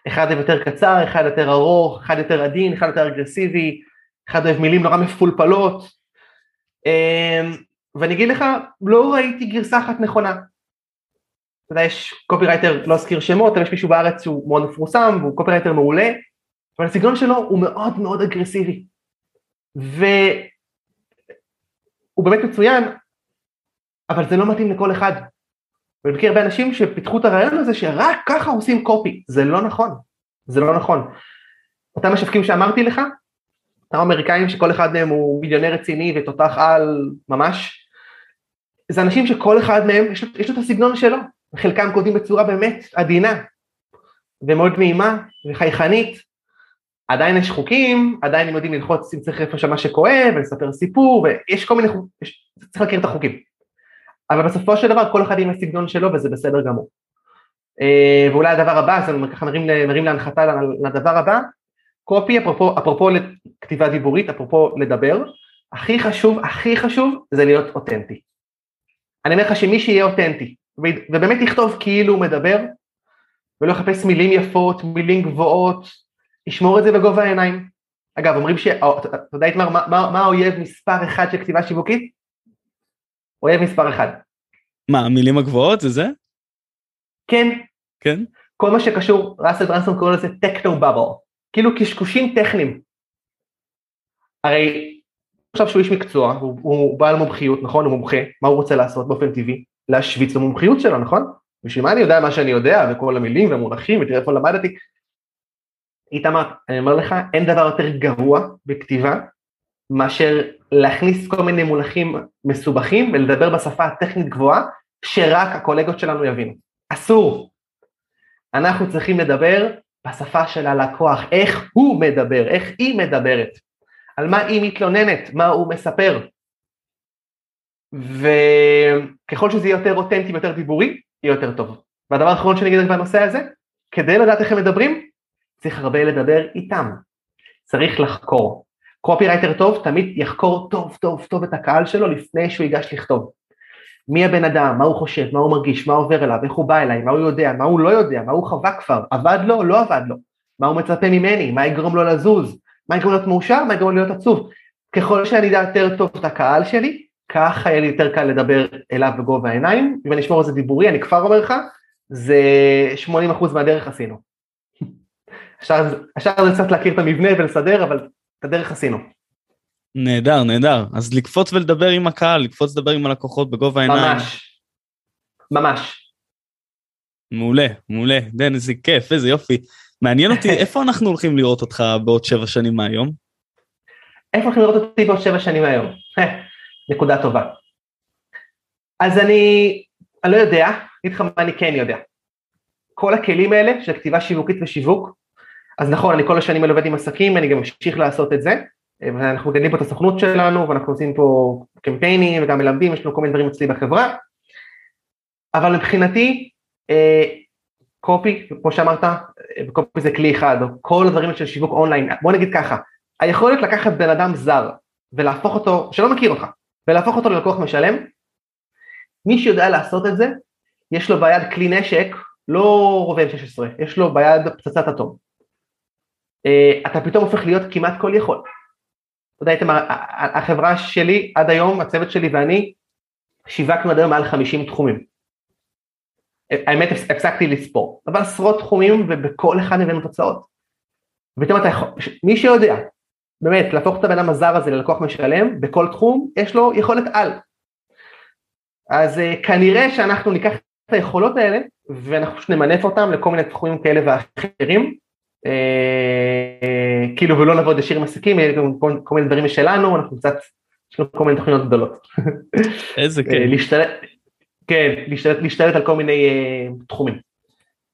אחד יותר קצר, אחד יותר ארוך, אחד יותר עדין, אחד יותר אגרסיבי, אחד אוהב מילים נורא מפולפלות. אמ, ואני אגיד לך, לא ראיתי גרסה אחת נכונה. אתה יודע, יש קופירייטר, לא אזכיר שמות, אבל יש מישהו בארץ שהוא מאוד מפורסם, והוא קופירייטר מעולה, אבל הסגנון שלו הוא מאוד מאוד אגרסיבי. והוא באמת מצוין, אבל זה לא מתאים לכל אחד. ואני מכיר הרבה אנשים שפיתחו את הרעיון הזה שרק ככה עושים קופי, זה לא נכון, זה לא נכון. אותם משווקים שאמרתי לך, אותם אמריקאים שכל אחד מהם הוא מיליונר רציני ותותח על ממש, זה אנשים שכל אחד מהם יש לו, יש לו את הסגנון שלו, חלקם כותבים בצורה באמת עדינה ומאוד נעימה וחייכנית, עדיין יש חוקים, עדיין הם יודעים ללחוץ אם צריך איפה שמה שכואב ולספר סיפור ויש כל מיני חוקים, צריך להכיר את החוקים. אבל בסופו של דבר כל אחד עם הסגנון שלו וזה בסדר גמור. אה, ואולי הדבר הבא, אז אני ככה מרים, מרים להנחתה לדבר הבא, קופי אפרופו, אפרופו לכתיבה דיבורית, אפרופו לדבר, הכי חשוב, הכי חשוב זה להיות אותנטי. אני אומר לך שמי שיהיה אותנטי ובאמת יכתוב כאילו הוא מדבר ולא יחפש מילים יפות, מילים גבוהות, ישמור את זה בגובה העיניים. אגב, אומרים ש... אתה יודע איתמר, מה, מה, מה האויב מספר אחד של כתיבה שיווקית? אויב מספר אחד. מה, המילים הגבוהות זה זה? כן. כן? כל מה שקשור, ראסל ברנסון קורא לזה טכנו בבל, כאילו קשקושים טכניים. הרי עכשיו שהוא איש מקצוע, הוא, הוא בעל מומחיות, נכון? הוא מומחה, מה הוא רוצה לעשות באופן טבעי? להשוויץ במומחיות שלו, נכון? בשביל מה אני יודע מה שאני יודע, וכל המילים והמונחים, ותראה איפה למדתי. איתמר, אני אומר לך, אין דבר יותר גרוע בכתיבה מאשר להכניס כל מיני מונחים מסובכים ולדבר בשפה הטכנית גבוהה, שרק הקולגות שלנו יבינו. אסור. אנחנו צריכים לדבר בשפה של הלקוח, איך הוא מדבר, איך היא מדברת, על מה היא מתלוננת, מה הוא מספר. וככל שזה יהיה יותר אותנטי ויותר דיבורי, יהיה יותר טוב. והדבר האחרון שאני אגיד בנושא הזה, כדי לדעת איך הם מדברים, צריך הרבה לדבר איתם. צריך לחקור. קופירייטר טוב תמיד יחקור טוב טוב טוב את הקהל שלו לפני שהוא ייגש לכתוב. מי הבן אדם, מה הוא חושב, מה הוא מרגיש, מה עובר אליו, איך הוא בא אליי, מה הוא יודע, מה הוא לא יודע, מה הוא חווה כבר, עבד לו, לא עבד לו, מה הוא מצפה ממני, מה יגרום לו לזוז, מה יגרום להיות מאושר, מה יגרום להיות עצוב. ככל שאני אדע יותר טוב את הקהל שלי, ככה יהיה לי יותר קל לדבר אליו בגובה העיניים, אם אני אשמור על זה דיבורי, אני כבר אומר לך, זה 80% מהדרך עשינו. השאר זה קצת להכיר את המבנה ולסדר, אבל את הדרך עשינו. נהדר, נהדר. אז לקפוץ ולדבר עם הקהל, לקפוץ לדבר עם הלקוחות בגובה העיניים. ממש, ממש. מעולה, מעולה. דן, איזה כיף, איזה יופי. מעניין אותי, [laughs] איפה אנחנו הולכים לראות אותך בעוד שבע שנים מהיום? איפה הולכים לראות אותי בעוד שבע שנים מהיום? נקודה טובה. אז אני, אני לא יודע, אגיד לך מה אני כן יודע. כל הכלים האלה של כתיבה שיווקית ושיווק, אז נכון, אני כל השנים האלה עובד עם עסקים, אני גם אמשיך לעשות את זה, ואנחנו מגדלים פה את הסוכנות שלנו, ואנחנו עושים פה קמפיינים וגם מלמדים, יש לנו כל מיני דברים אצלי בחברה, אבל מבחינתי, אה, קופי, כמו שאמרת, קופי זה כלי אחד, או כל הדברים של שיווק אונליין, בוא נגיד ככה, היכולת לקחת בן אדם זר ולהפוך אותו, שלא מכיר אותך, ולהפוך אותו ללקוח משלם, מי שיודע לעשות את זה, יש לו ביד כלי נשק, לא רובה 16, יש לו ביד פצצת אטום. אה, אתה פתאום הופך להיות כמעט כל יכול. אתה יודע, איתמר, החברה שלי עד היום, הצוות שלי ואני, שיווקנו עד היום מעל 50 תחומים. האמת הפסקתי לספור, אבל עשרות תחומים ובכל אחד הבאנו תוצאות. ופתאום אתה יכול, מי שיודע, באמת, להפוך את הבן אדם הזר הזה ללקוח משלם, בכל תחום יש לו יכולת על. אז uh, כנראה שאנחנו ניקח את היכולות האלה ואנחנו פשוט נמנף אותם לכל מיני תחומים כאלה ואחרים, uh, כאילו ולא לעבוד ישיר עם עסקים, כל, מיני דברים משלנו, אנחנו קצת, יש לנו כל מיני תוכניות גדולות. [laughs] איזה כיף. להשתלט, כן, להשתלט, על כל מיני תחומים.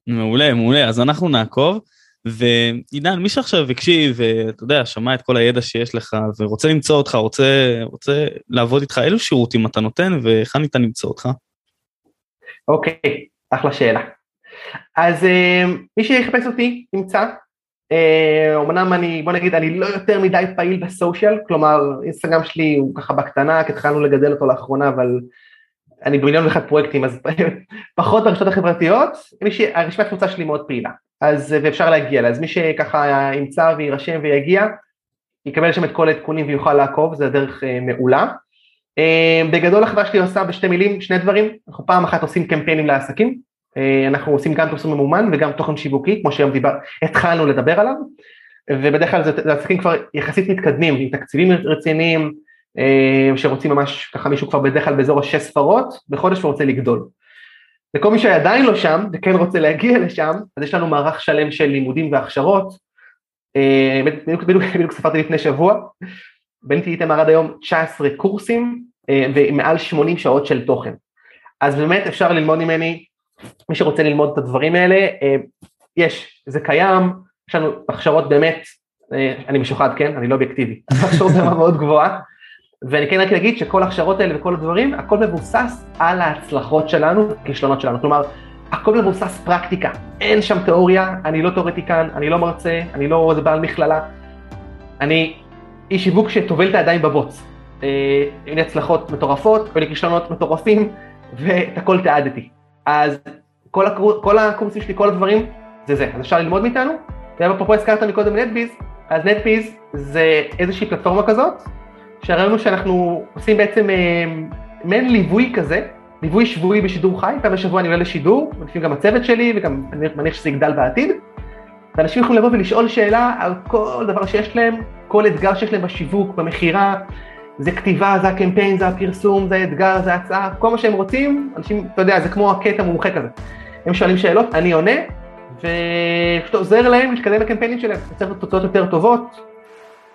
מעולה, מעולה, אז אנחנו נעקוב. ועידן, מי שעכשיו הקשיב, ואתה יודע, שמע את כל הידע שיש לך, ורוצה למצוא אותך, רוצה, רוצה לעבוד איתך, אילו שירותים אתה נותן, והיכן ניתן למצוא אותך? אוקיי, אחלה שאלה. אז אה, מי שיחפש אותי, ימצא. אמנם אני, בוא נגיד, אני לא יותר מדי פעיל בסושיאל, כלומר, אינסטגרם שלי הוא ככה בקטנה, כי התחלנו לגדל אותו לאחרונה, אבל אני במיליון ואחד פרויקטים, אז [laughs] פחות ברשתות החברתיות, הרשימת קבוצה שלי מאוד פעילה. אז ואפשר להגיע לה, אז מי שככה ימצא ויירשם ויגיע, יקבל שם את כל העדכונים ויוכל לעקוב, זה דרך אה, מעולה. אה, בגדול החברה שלי עושה בשתי מילים שני דברים, אנחנו פעם אחת עושים קמפיינים לעסקים, אה, אנחנו עושים גם פרסום ממומן וגם תוכן שיווקי, כמו שהיום דיבר, התחלנו לדבר עליו, ובדרך כלל זה, עסקים כבר יחסית מתקדמים, עם תקציבים רציניים, אה, שרוצים ממש, ככה מישהו כבר בדרך כלל באזור השש ספרות בחודש ורוצה לגדול. וכל מי שעדיין לא שם וכן רוצה להגיע לשם, אז יש לנו מערך שלם של לימודים והכשרות. אה, בדיוק, ספרתי לפני שבוע, בניתי איתם עד היום 19 קורסים אה, ומעל 80 שעות של תוכן. אז באמת אפשר ללמוד ממני, מי שרוצה ללמוד את הדברים האלה, יש, זה קיים, יש לנו הכשרות באמת, אני משוחד כן, אני לא אובייקטיבי, [laughs] הכשרות ברמה מאוד גבוהה, ואני כן רק אגיד שכל ההכשרות האלה וכל הדברים, הכל מבוסס על ההצלחות שלנו, כישלונות שלנו, כלומר, הכל מבוסס פרקטיקה, אין שם תיאוריה, אני לא תיאורטיקן, אני לא מרצה, אני לא איזה בעל מכללה, אני איש שיווק שטובל את הידיים בבוץ. אה, אין לי הצלחות מטורפות, אין לי כישלונות מטורפים, ואת הכל תיעדתי. אז כל, הקור... כל הקורסים שלי, כל הדברים, זה זה, אז אפשר ללמוד מאיתנו, ואפרופו הזכרת מקודם נטביז, אז נטביז זה איזושהי פלטפורמה כזאת, שהרעיון הוא שאנחנו עושים בעצם אה, מעין ליווי כזה, ליווי שבועי בשידור חי, פעם בשבוע אני עולה לשידור, לפעמים גם הצוות שלי וגם אני מניח שזה יגדל בעתיד, ואנשים יכולים לבוא ולשאול שאלה על כל דבר שיש להם, כל אתגר שיש להם בשיווק, במכירה, זה כתיבה, זה הקמפיין, זה הפרסום, זה האתגר, זה ההצעה, כל מה שהם רוצים, אנשים, אתה יודע, זה כמו הקטע מומחה כזה. הם שואלים שאלות, אני עונה, ופשוט עוזר להם להתקדם בקמפיינים שלהם, לייצר תוצאות יותר טובות,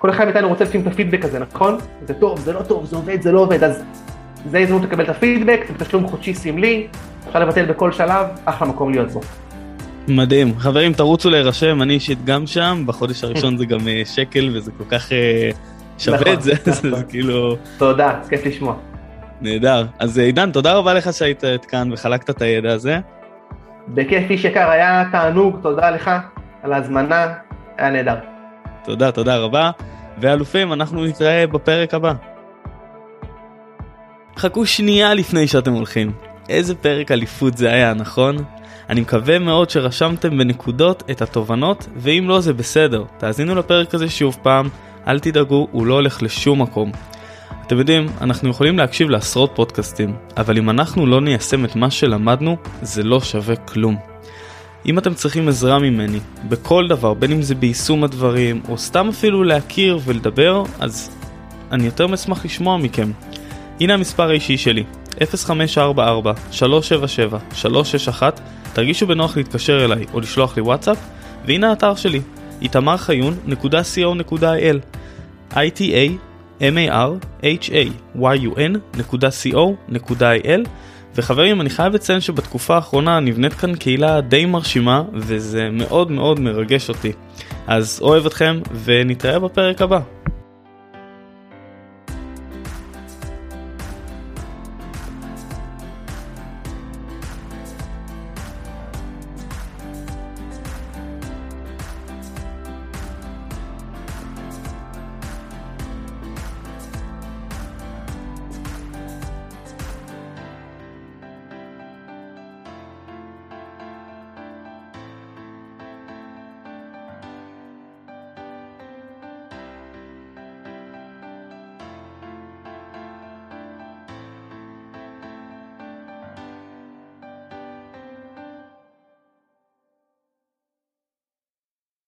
כל אחד מאיתנו רוצה לפעמים את הפידבק הזה, נכון? זה טוב, זה לא טוב, זה עובד, זה לא עובד, אז זה הזדמנות לקבל את הפידבק, זה תשלום חודשי סמלי, אפשר לבטל בכל שלב, אחלה מקום להיות בו. מדהים. חברים, תרוצו להירשם, אני אישית גם שם, בחודש הראשון זה גם אה, שקל וזה כל כך אה, שווה נכון, את זה, [laughs] זה נכון. כאילו... תודה, כיף לשמוע. נהדר. אז אה, עידן, תודה רבה לך שהיית כאן וחלקת את הידע הזה. בכיף איש יקר, היה תענוג, תודה לך על ההזמנה, היה נהדר. תודה, תודה רבה. ואלופים, אנחנו נתראה בפרק הבא. חכו שנייה לפני שאתם הולכים. איזה פרק אליפות זה היה, נכון? אני מקווה מאוד שרשמתם בנקודות את התובנות, ואם לא זה בסדר. תאזינו לפרק הזה שוב פעם, אל תדאגו, הוא לא הולך לשום מקום. אתם יודעים, אנחנו יכולים להקשיב לעשרות פודקאסטים, אבל אם אנחנו לא ניישם את מה שלמדנו, זה לא שווה כלום. אם אתם צריכים עזרה ממני, בכל דבר, בין אם זה ביישום הדברים, או סתם אפילו להכיר ולדבר, אז אני יותר מאשמח לשמוע מכם. הנה המספר האישי שלי, 0544-377-361, תרגישו בנוח להתקשר אליי או לשלוח לי וואטסאפ, והנה האתר שלי, איתמרחיון.co.il ita-mar-ha-yun.co.il וחברים, אני חייב לציין שבתקופה האחרונה נבנית כאן קהילה די מרשימה, וזה מאוד מאוד מרגש אותי. אז אוהב אתכם, ונתראה בפרק הבא.